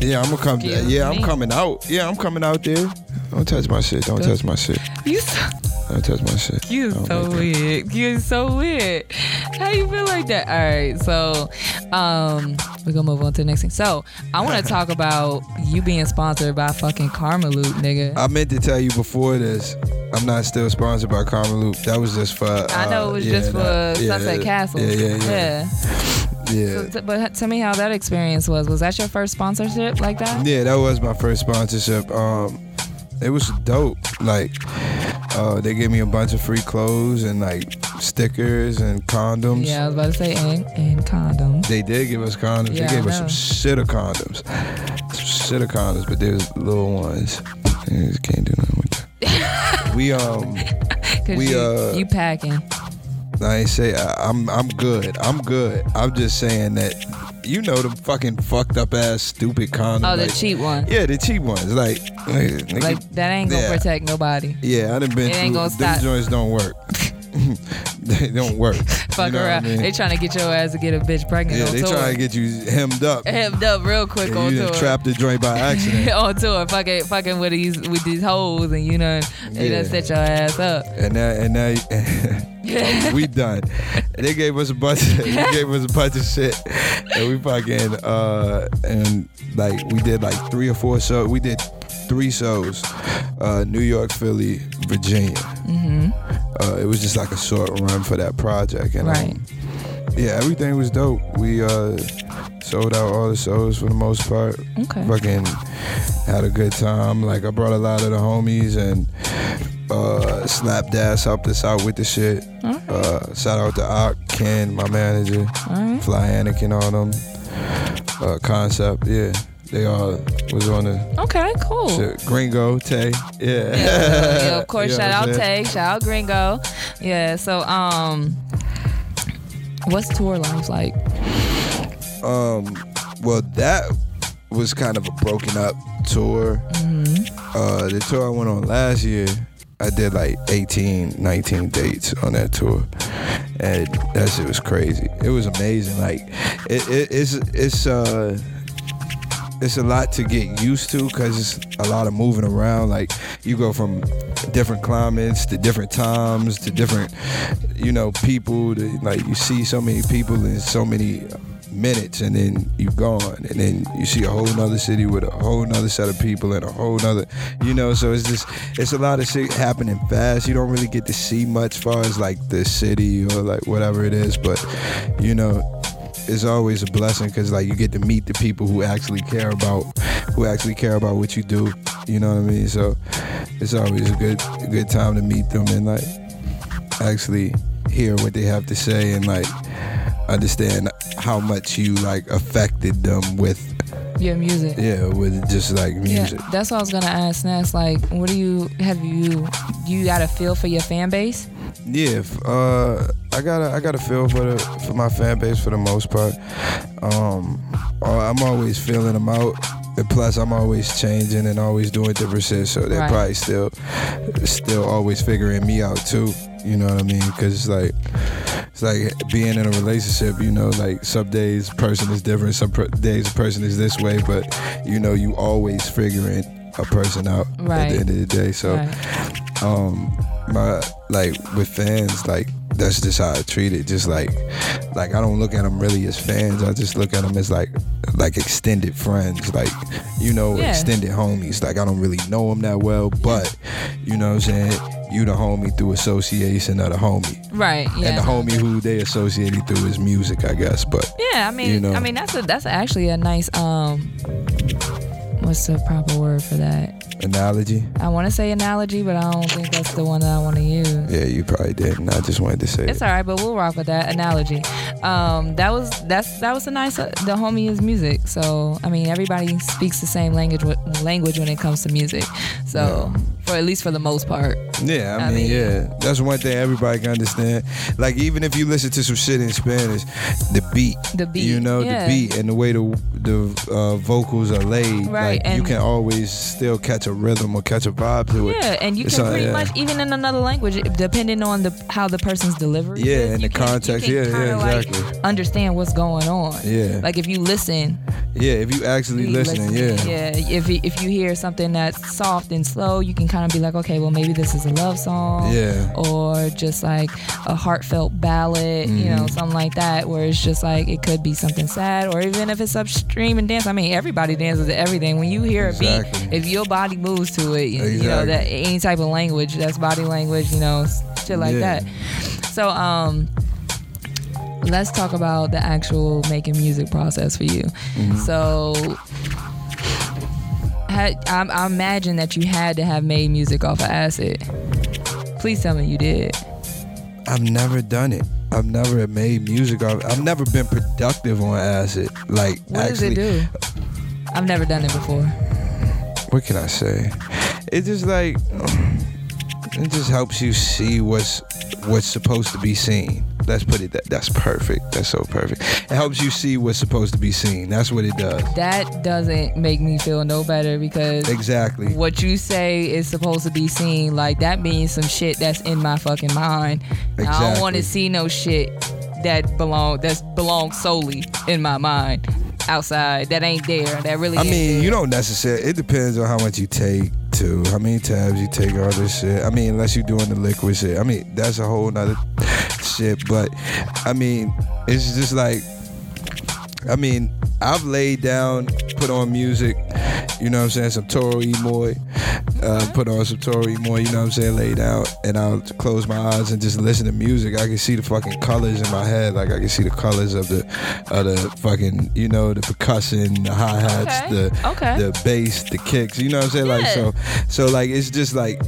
yeah, I'm gonna come. Excuse yeah, I'm coming out. Yeah, I'm coming out there. Don't touch my shit. Don't touch my shit. You so, Don't touch my shit. you so weird. You so weird. How you feel like that? All right, so um, we're gonna move on to the next thing. So I want to talk about you being sponsored by fucking Karmaloop, nigga. I meant to tell you before this. I'm not still sponsored by Karmaloop. That was just for. Uh, I know it was yeah, just for that- yeah, Sunset Castle. Yeah, yeah, yeah. yeah. Yeah. So, t- but tell me how that experience was. Was that your first sponsorship like that? Yeah, that was my first sponsorship. Um, it was dope. Like, uh, they gave me a bunch of free clothes and like stickers and condoms. Yeah, I was about to say and, and condoms. They did give us condoms. Yeah, they gave us some shit of condoms. Some shit of condoms, but there's little ones. You just can't do nothing with that. we um, We, you, uh, you packing. I ain't say I, I'm I'm good. I'm good. I'm just saying that you know the fucking fucked up ass stupid condoms. Oh, the like- cheap one. Yeah, the cheap ones. Like, nigga, Like that ain't gonna Yeah. protect nobody. Yeah, I done been It ain't gonna stop. joints don't work. they don't work. Fuck you know around. I mean? They trying to get your ass to get a bitch pregnant yeah, they tour. try to get you hemmed up. hemmed up real quick and on you tour. trapped the joint by accident. on tour, fucking, fucking with these with these hoes, and you know, they Yeah. done set your ass up. and now, and now, we done. They gave us a bunch. Of, they gave us a bunch of shit, and we fucking uh and like we did like three or four shows. We did three shows, uh, New York, Philly, Virginia. hmm Uh, it was just like a short run for that project, and um, yeah, everything was dope. We uh sold out all the shows for the most part. Okay. Fucking had a good time. Like I brought a lot of the homies and uh Slapdash helped us out with the shit. Alright. Uh shout out to Ock, Ken, my manager, All right. Fly Anakin, all them. Uh Concept, yeah. They all was on the Okay. Cool. shit. Gringo, Tay, yeah. Yeah, yeah, of course. Shout out Tay, shout out Gringo. Yeah. So, um, what's tour life like? Um, well, that was kind of a broken up tour. Mm-hmm. Uh, the tour I went on last year, I did like 18, 19 dates on that tour, and that shit was crazy. It was amazing. Like, it, it, it's it's uh, it's a lot to get used to because it's a lot of moving around. Like you go from different climates to different times to different, you know, people. To, like you see so many people in so many minutes and then you gone and then you see a whole nother city with a whole nother set of people and a whole nother you know so it's just it's a lot of shit happening fast you don't really get to see much far as like the city or like whatever it is but you know it's always a blessing because like you get to meet the people who actually care about who actually care about what you do you know what i mean so it's always a good a good time to meet them and like actually hear what they have to say and like understand how much you like affected them with Your music. yeah with just like music Yeah, that's what I was gonna ask next. Like, what do you have you you got a feel for your fan base? Yeah, uh, I got a, I got a feel for the for my fan base for the most part. Um, uh, I'm always feeling them out, and plus I'm always changing and always doing different shit. So they're Right. probably still still always figuring me out too. You know what I mean? Because it's like it's like being in a relationship. You know, like some days person is different, some per- days a person is this way, but you know you always figuring a person out at the end of the day. So Right. um my like with fans like that's just how I treat it just like like I don't look at them really as fans I just look at them as like like extended friends like you know Yeah. extended homies like I don't really know them that well but you know what I'm saying you the homie through association of the homie Right. Yeah. and the homie who they associated through is music I guess but Yeah, I mean, you know. I mean that's a that's actually a nice um, what's the proper word for that? analogy I want to say analogy, but I don't think that's the one that I want to use. yeah you probably didn't I just wanted to say It's it. all right, but we'll rock with that analogy. Um, that was that's that was a nice. Uh, the homie is music, so I mean everybody speaks the same language language when it comes to music. So for at least for the most part, Yeah, I, I mean, mean- yeah, that's one thing everybody can understand. Like, even if you listen to some shit in Spanish, the beat, The beat, you know, yeah. the beat and the way the the uh, vocals are laid, Right, like you and- can always still catch a rhythm or catch a vibe to it. yeah, and you It's can pretty yeah. much even in another language, depending on the how the person's delivery. Yeah, is, and the can- you context, yeah, yeah, like, exactly. understand what's going on. Yeah. like if you listen, Yeah, if you actually listening, listen, yeah. yeah. If you- if you hear something that's soft and slow, you can kind of be like, okay, well maybe this is a love song. Yeah. Or just like a heartfelt ballad, you Mm-hmm. know, something like that, where it's just like it could be something sad, or even if it's upstream and dance. I mean, everybody dances to everything. When you hear a beat, if your body moves to it, you, you know that any type of language, that's body language, you know, shit like Yeah. that. So, um, let's talk about the actual making music process for you. Mm-hmm. So, had, I, I imagine that you had to have made music off of acid. Please tell me you did. I've never done it. I've never made music. I've, I've never been productive on acid. Like, What actually, does it do? I've never done it before. what can I say? It just like it just helps you see what's what's supposed to be seen. Let's put it that that's perfect. That's so perfect. It helps you see what's supposed to be seen. That's what it does. That doesn't make me feel no better because Exactly. what you say is supposed to be seen. Like that means some shit that's in my fucking mind. I don't want to see no shit that belong that's belongs solely in my mind outside. That ain't there. That really. I mean, you don't necessarily. It depends on how much you take too. How many tabs you take, all this shit. I mean, unless you're doing the liquid shit. I mean, that's a whole nother shit. But I mean, it's just like. I mean, I've laid down, put on music. You know what I'm saying? Some Toro y Moi. Uh, put on some Toro y Moi. You know what I'm saying? Lay down, and I'll close my eyes and just listen to music. I can see the fucking colors in my head. Like I can see the colors of the, of the fucking, you know, the percussion, the hi hats, Okay, the okay. the bass, the kicks. You know what I'm saying? Like so, so like it's just like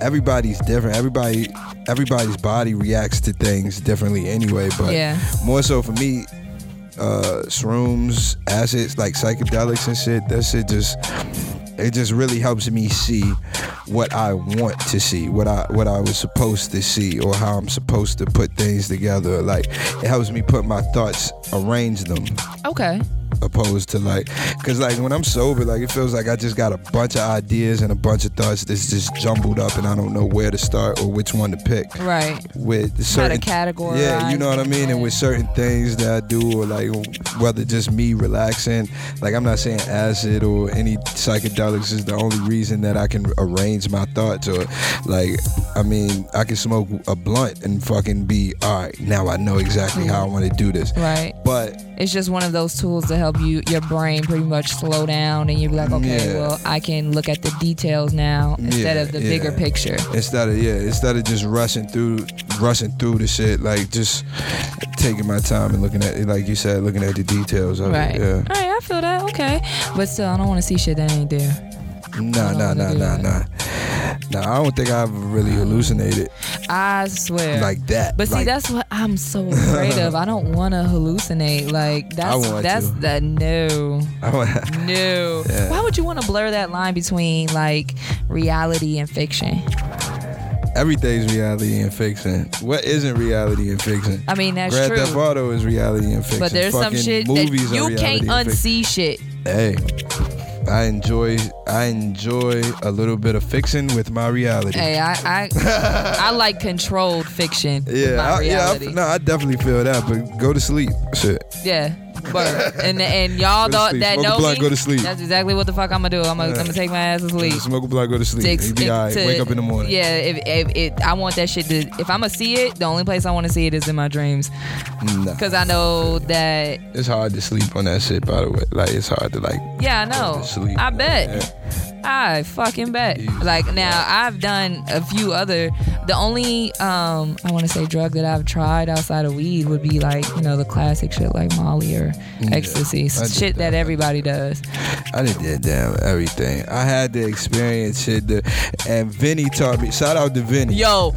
everybody's different. Everybody, everybody's body reacts to things differently anyway. But Yeah. more so for me, uh, shrooms, acids, like psychedelics and shit. That shit just it just really helps me see what I want to see, what I what I was supposed to see, or how I'm supposed to put things together. Like it helps me put my thoughts, arrange them. Okay. Opposed to like, cause like when I'm sober, like it feels like I just got a bunch of ideas and a bunch of thoughts that's just jumbled up, and I don't know where to start or which one to pick. Right. With certain categorize yeah, you know what I mean, and with certain things that I do, or like whether just me relaxing, like I'm not saying acid or any psychedelics is the only reason that I can arrange my thoughts, or like I mean I can smoke a blunt and fucking be all right. Now I know exactly how I want to do this. Right. But it's just one of those tools to help you your brain pretty much slow down and you're like okay Yeah. well i can look at the details now instead Yeah, of the yeah. bigger picture instead of yeah, instead of just rushing through, rushing through the shit, like just taking my time and looking at it, like you said, looking at the details of right it. Yeah. all right i feel that okay but still i don't want to see shit that ain't there Nah, nah, nah, nah, nah. Nah, I don't think I've really hallucinated i swear like that. But see, Like, that's what I'm so afraid of. I don't want to hallucinate. Like that's that's to. that no, I want- no. Yeah. Why would you want to blur that line between like reality and fiction? everything's reality and fiction. What isn't reality and fiction? I mean, that's Grand true. Theft Auto is reality and fiction. But there's some shit movies that you can't unsee shit. Hey, I enjoy I enjoy a little bit of fiction with my reality. Hey, I I, I like controlled fiction. Yeah, I, yeah, I, no, I definitely feel that. But go to sleep, shit. Yeah. Word. And and y'all Go to sleep. that Smoke a know blunt, me. go to sleep. That's exactly what the fuck I'm gonna do. I'm gonna, I'm gonna take my ass to sleep. Smoke a blunt, go to sleep. to- You be alright. to- Wake up in the morning. Yeah, if, if it, I want that shit to. If I'm gonna see it, the only place I want to see it is in my dreams, Nah. because I know that. It's hard to sleep on that shit. By the way, like it's hard to like. Yeah, I know. sleep. I bet. Yeah. I fucking bet. Like now, I've done a few other. The only um I want to say drug that I've tried outside of weed would be like you know the classic shit like Molly or ecstasy, did shit that that. everybody does. I did that damn everything. I had to experience shit. The, and Vinny taught me. Shout out to Vinny. Yo,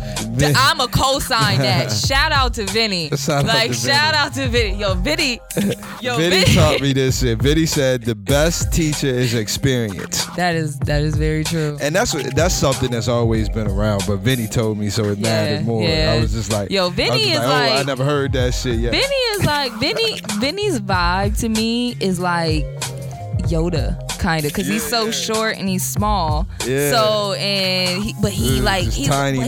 I'm a co-sign that. shout out to Vinny. Shout out like to Vinny. shout out to Vinny. Yo, Vinny. Yo, Vinny Vinny. taught me this shit. Vinny said the best teacher is experience. That is that is very true. And that's what that's something that's always been around. But Vinny told me, so it Yeah, mattered more. yeah. I was just like, Yo, Vinny is oh, I never heard that shit yet. Vinny is like Vinny. Vinny's vibe to me is like Yoda, kind of, because he's so Yeah. short and he's small. Yeah. So and he, but he like he's tiny but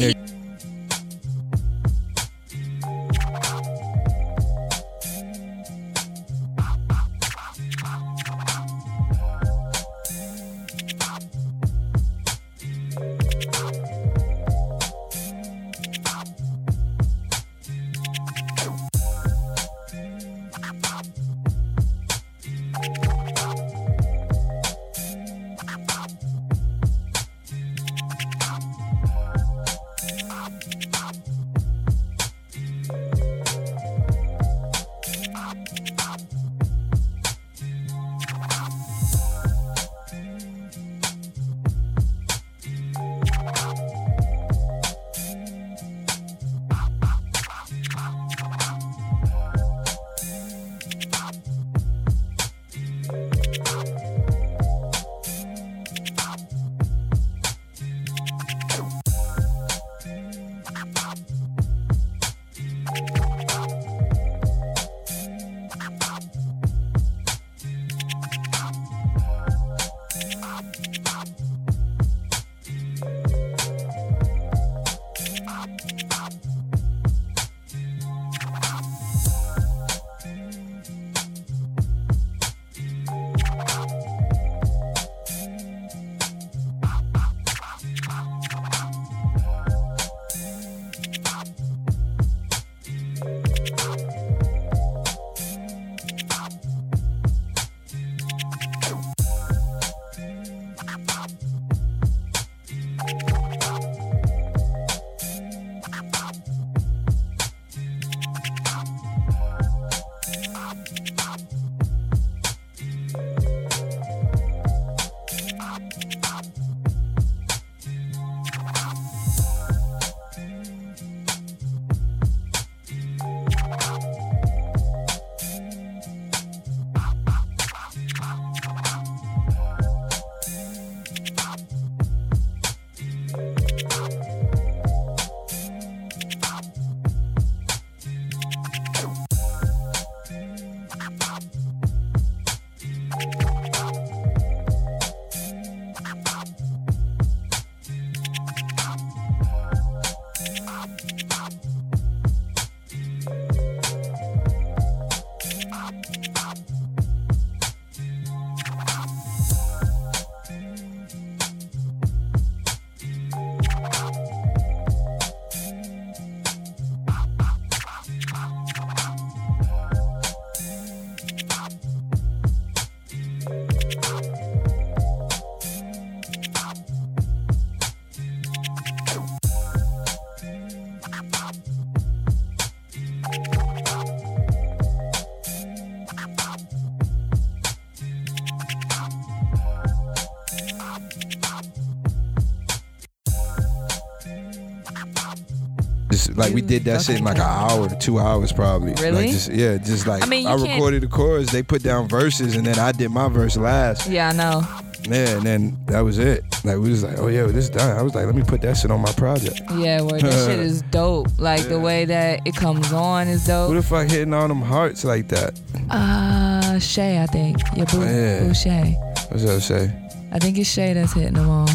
like we did that shit in like an hour to two hours probably. Really? Like just, yeah, just like I mean, I recorded the chorus, they put down verses, and then I did my verse last. Yeah, I know. Yeah, and then that was it. Like we was like, oh yeah, this done. I was like, let me put that shit on my project. Yeah, where that shit is dope. Like the way that it comes on is dope. Who the fuck hitting all them hearts like that? Uh, Shay, I think. Your boo, Yeah. boo Shay. What's that say? I think it's Shay that's hitting them all.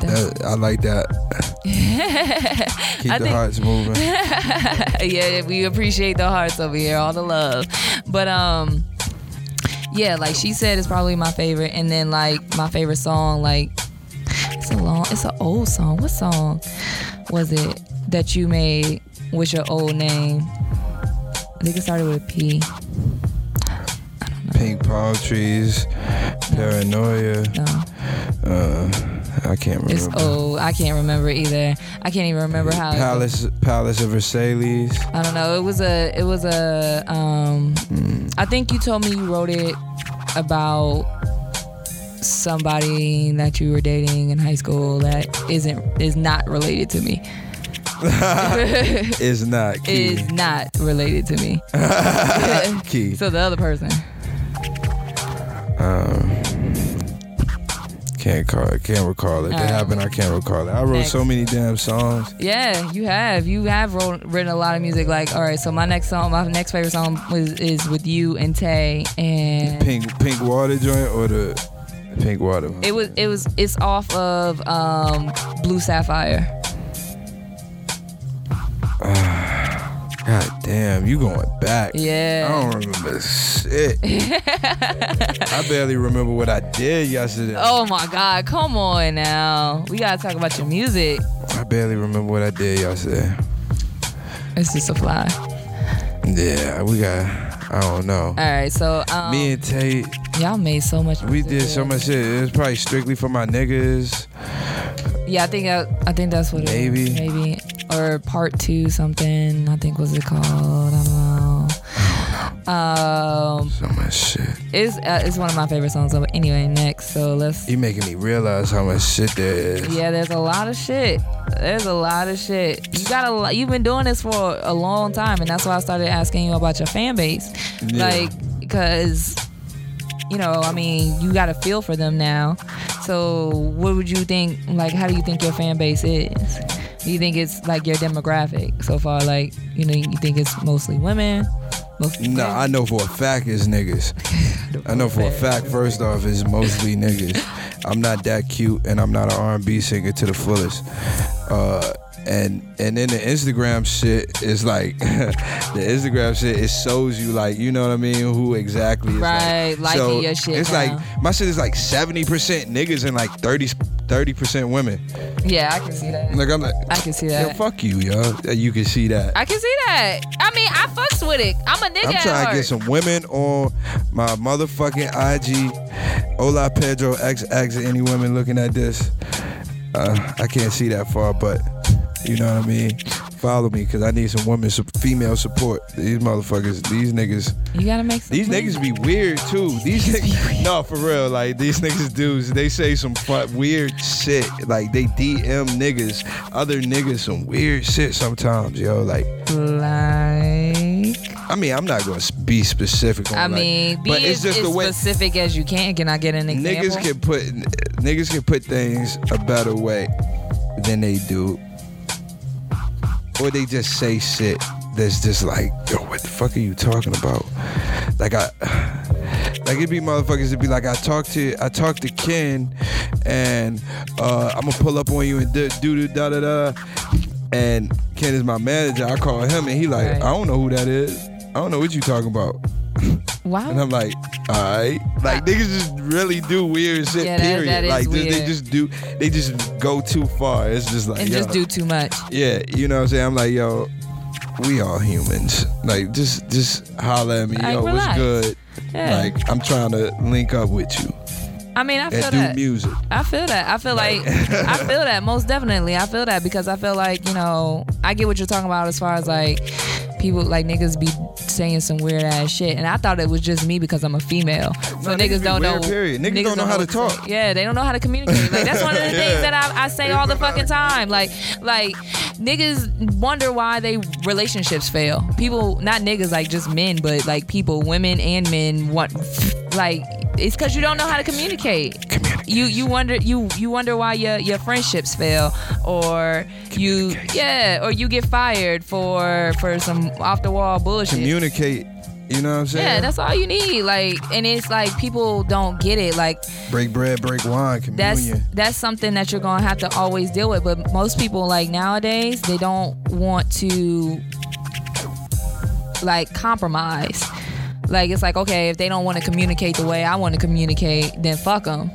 That, I like that. Keep I the think- hearts moving. yeah, we appreciate the hearts over here, all the love. But um, yeah, like she said, it's probably my favorite. And then like my favorite song, like it's a long, it's an old song. What song was it that you made? with your old name? I think it started with a P. Pink palm trees, paranoia. No, Uh, I can't remember. it's old. I can't remember either. I can't even remember how. it- Palace, Palace of Versailles. I don't know. It was a. It was a. Um, Mm. I think you told me you wrote it about somebody that you were dating in high school that isn't is not related to me. Is not key. Is not related to me. key. So the other person. Um, can't call it. Can't recall it. If it Alright. happened, I can't recall it. I wrote Next. so many damn songs. Yeah, you have. You have wrote, written a lot of music. Like, all right, so my next song, my next favorite song was is with you and Tay, and Pink Pink Water joint or the Pink Water. it was it was it's off of um, Blue Sapphire. Damn, you going back? Yeah. I don't remember shit. I barely remember what I did yesterday. Oh my God! Come on now. We gotta talk about your music. I barely remember what I did yesterday. It's just a fly. Yeah, we got. I don't know. All right, so um, Me and Tate, y'all made so much. we did so much shit. It was probably strictly for my niggas. Yeah, I think I, I think that's what it Maybe. Maybe or part two something. I think was it called. I don't know. Um, So much shit. it's uh, it's one of my favorite songs. But anyway, next. So let's. You making me realize how much shit there is. Yeah, there's a lot of shit. There's a lot of shit. You got a lot. You've been doing this for a long time, and that's why I started asking you about your fan base. Yeah. Like, because you know, I mean, you got a feel for them now. So, what would you think? Like, how do you think your fan base is? Do you think it's like your demographic so far? Like, you know, you think it's mostly women? Nah, I know for a fact it's niggas. I know for a fact, first off, it's mostly niggas. I'm not that cute, and I'm not an R&B singer to the fullest. Uh, and and then the Instagram shit is like the Instagram shit. It shows you like you know what I mean, who exactly is Right, like, liking your shit It's now. like my shit is like 70 percent niggas and like 30 percent women. Yeah, I can see that. Like I'm like, I can see yo, that. fuck you, yo. You can see that. I can see that. I mean, I fucks with it. I'm a nigga. I'm trying to get some women on my motherfucking IG. Hola Pedro XX. Any women looking at this? Uh, I can't see that far, but you know what I mean. Follow me because I need some women, some female support. These motherfuckers, these niggas, You gotta make some. these money. niggas be weird too. These niggas, no, for real. Like these niggas dudes, they say some fun, weird shit. Like they DM niggas, other niggas, some weird shit sometimes, yo. Like like. I mean, I'm not gonna be specific on I like, mean, be but it's as, just the way specific as you can. Can I get an example? niggas can put niggas can put things a better way than they do, or they just say shit that's just like, yo, what the fuck are you talking about? Like I. Like it'd be motherfuckers that be like, I talked to I talked to Ken, and uh, I'm gonna pull up on you and do do da da da. And Ken is my manager. I call him and he like. I don't know who that is. I don't know what you talking about. Wow. And I'm like, all right. Like uh, niggas just really do weird shit. Yeah, that- period. that is like they weird. just do. They just go too far. It's just like and yo. just do too much. Yeah, you know what I'm saying. I'm like, yo, we all humans. Like just just holler at me, Like, yo, what's good? Yeah. Like I'm trying to link up with you I mean, I feel and do that. music. I feel that. I feel like I feel that most definitely. I feel that because I feel like you know I get what you're talking about as far as like people like niggas be saying some weird ass shit, and I thought it was just me because I'm a female. So No, niggas niggas, don't weird, know. period. Niggas don't know how to talk. Yeah, they don't know how to communicate. Like that's one of the Yeah. things that I, I say all the fucking time. Like like niggas wonder why they relationships fail. People, not niggas, like just men, but like people, women and men want, like it's because you don't know how to communicate. You you wonder you you wonder why your your friendships fail, or you yeah, or you get fired for for some off the wall bullshit. Communicate. You know what I'm saying? Yeah, that's all you need. Like, and it's like people don't get it. Like, break bread, break wine, that's that's something that you're gonna have to always deal with. But most people, like nowadays, they don't want to like compromise. Like, it's like okay, if they don't want to communicate the way I want to communicate, then fuck them.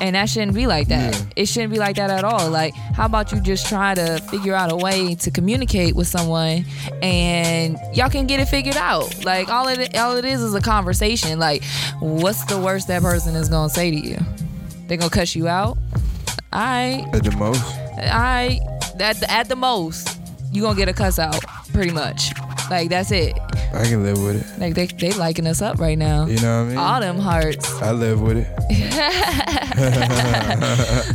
And that shouldn't be like that. Yeah. It shouldn't be like that at all. Like, how about you just try to figure out a way to communicate with someone, and y'all can get it figured out. Like, all it all it is is a conversation. Like, what's the worst that person is gonna say to you? They gonna cuss you out? I At the most. right. At the, at the most, you gonna get a cuss out, pretty much. Like that's it. I can live with it. Like they they liking us up right now. You know what I mean? All them hearts. I live with it.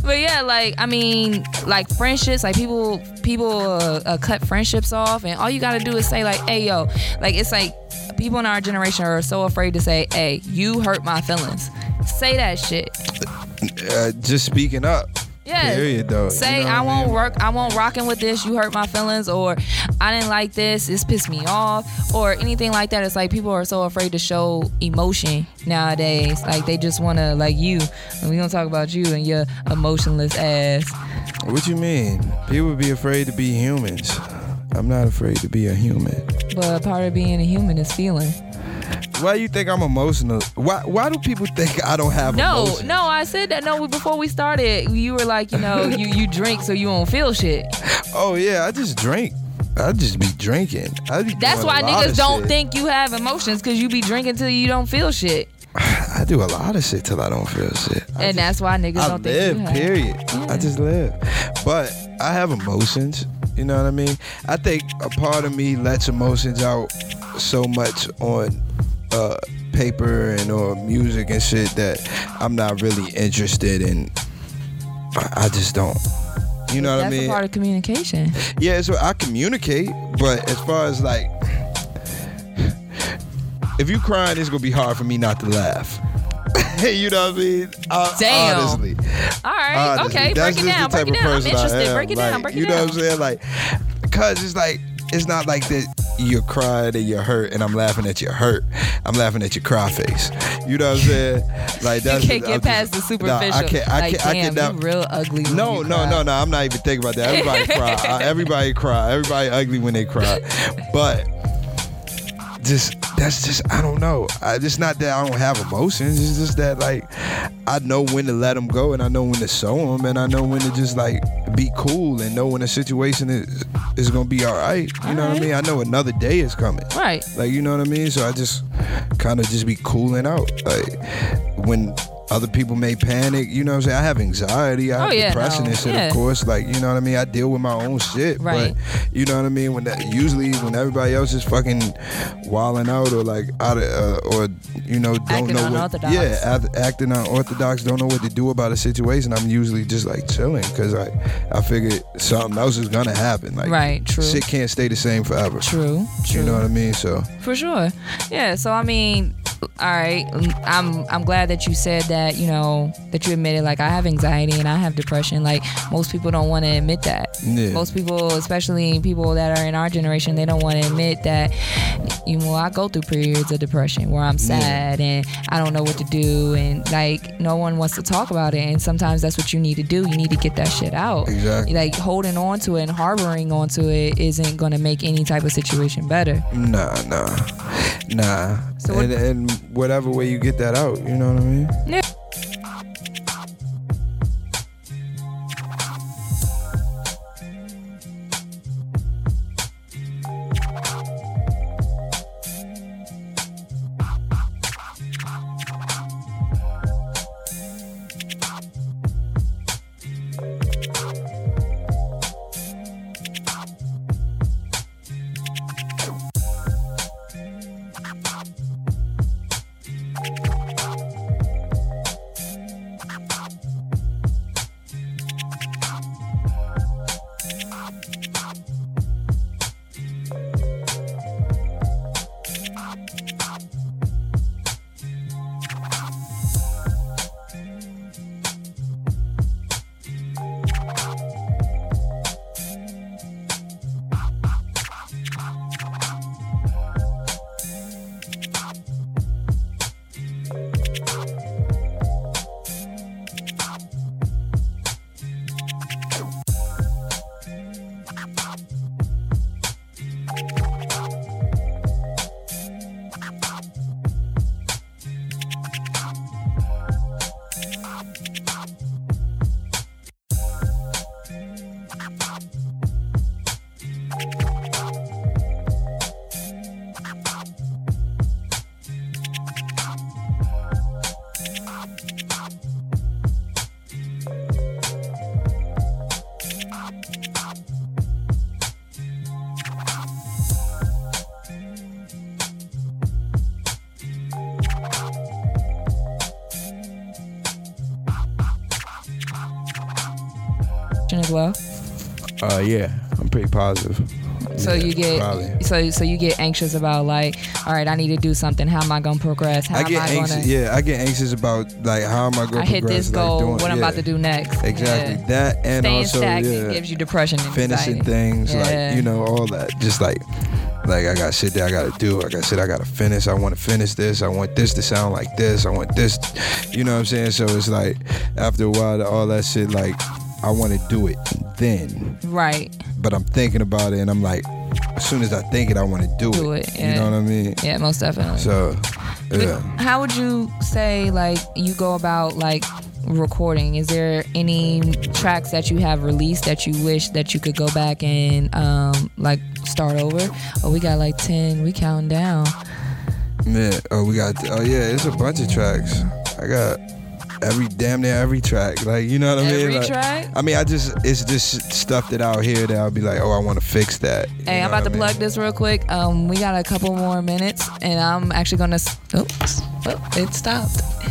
But yeah, like I mean, like friendships, like people people uh, uh, cut friendships off, and all you gotta do is say like, "Hey, yo," like it's like people in our generation are so afraid to say, "Hey, you hurt my feelings." Say that shit. Uh, just speaking up. Yeah. Period, though. You Say know I I won't mean? work. I won't rocking with this. You hurt my feelings, or I didn't like this. This pissed me off, or anything like that. It's like people are so afraid to show emotion nowadays. Like they just want to like you. And we gonna talk about you and your emotionless ass. What you mean? People be afraid to be humans. I'm not afraid to be a human. But part of being a human is feeling. Why you think I'm emotional? Why Why do people think I don't have No, emotions? no, no, I said that. No, before we started, you were like, you know, you you drink so you don't feel shit. Oh yeah, I just drink. I just be drinking. I be That's why niggas don't shit. think you have emotions because you be drinking till you don't feel shit, I do a lot of shit till I don't feel shit. I and that's why niggas I don't live, think you have. period. Yeah. I just live. But I have emotions. You know what I mean? I think a part of me lets emotions out so much on uh, paper and or music and shit that I'm not really interested in. I I just don't. You know what I mean? a part of communication. Yeah, so I communicate, but as far as like, if you crying, it's gonna be hard for me not to laugh. you know what I mean? Uh, Damn. Honestly, All right, honestly. okay, That's break it down, break it down. I'm I interested. Break it down, break it You know what I'm saying? Like, cause it's like it's not like that. You're crying and you're hurt, and I'm laughing at your hurt. I'm laughing at your cry face. You know what I'm saying? Like You that's can't I'm get past the superficial. Nah, I can't. I like, can't. I damn, cannot. you real ugly. when No, you no, no, no. I'm not even thinking about that. Everybody cry. Everybody cry. Everybody ugly when they cry. But just that's just I don't know. I, it's not that I don't have emotions. It's just that like I know when to let them go and I know when to show them and I know when to just like be cool and know when a situation is is gonna be all right. You know what I mean? I know another day is coming. Right. Like you know what I mean? So I just kind of just be cooling out. Like when other people may panic, you know what I'm saying? I have anxiety, I have Oh, yeah, depression no. and shit, Yeah. of course. Like, you know what I mean? I deal with my own shit. Right. But you know what I mean? When that usually when everybody else is fucking wilding out or like out of uh, or you know, don't Acting know what. Yeah, act- acting unorthodox, don't know what to do about a situation, I'm usually just like chilling because I I figured something else is gonna happen. Like Right, true. shit can't stay the same forever. True. True. You know what I mean? So For sure. Yeah. So I mean, all right. Um, I'm I'm glad that you said that. You know that you admitted like I have anxiety and I have depression. Like most people don't want to admit that. Yeah. Most people, especially people that are in our generation, they don't want to admit that. You know, I go through periods of depression where I'm sad and I don't know what to do, and like no one wants to talk about it. And sometimes that's what you need to do. You need to get that shit out. Exactly. Like holding on to it and harboring onto it isn't going to make any type of situation better. Nah, nah, nah. So and, and whatever way you get that out, you know what I mean? Yeah. As well. Uh, yeah, I'm pretty positive. So Yeah, you get probably. so so you get anxious about like, all right, I need to do something. How am I gonna progress? How I am get I anxious. gonna? Yeah, I get anxious about like how am I going I hit this like, goal. doing- what I'm yeah, about to do next? Exactly Yeah. that, and Staying also yeah, gives you depression and finishing things like you know all that. Just like like I got shit that I got to do. Like I said, I got to finish. I want to finish this. I want this to sound like this. I want this. You know what I'm saying? So it's like after a while, all that shit like I want to do it then, Right. but I'm thinking about it, and I'm like, as soon as I think it, I want to do, Do it. it, You know what I mean? Yeah, most definitely. So yeah. How would you say like you go about like recording? Is there any tracks that you have released that you wish that you could go back and um like start over? Oh, we got like ten. We counting down. Yeah. Oh, we got. Oh, yeah. It's a bunch of tracks. I got every damn near every track. Like you know what I mean? Every Like, track? I mean, I just it's just stuff that out hear that I'll be like, oh, I want to fix that. You Hey, I'm about to mean? plug this real quick. Um, we got a couple more minutes, and I'm actually gonna. Oops, oh, it stopped.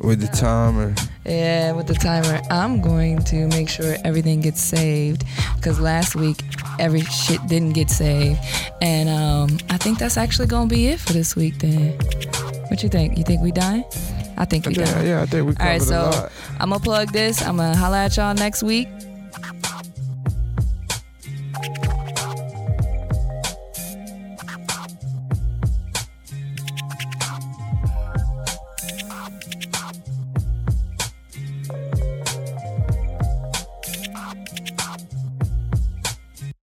With the timer. Yeah, with the timer, I'm going to make sure everything gets saved because last week every shit didn't get saved, and um, I think that's actually gonna be it for this week. Then, what you think? You think we done? I think we Yeah, yeah. I think we All right, so lot. I'm gonna plug this. I'm gonna holla at y'all next week.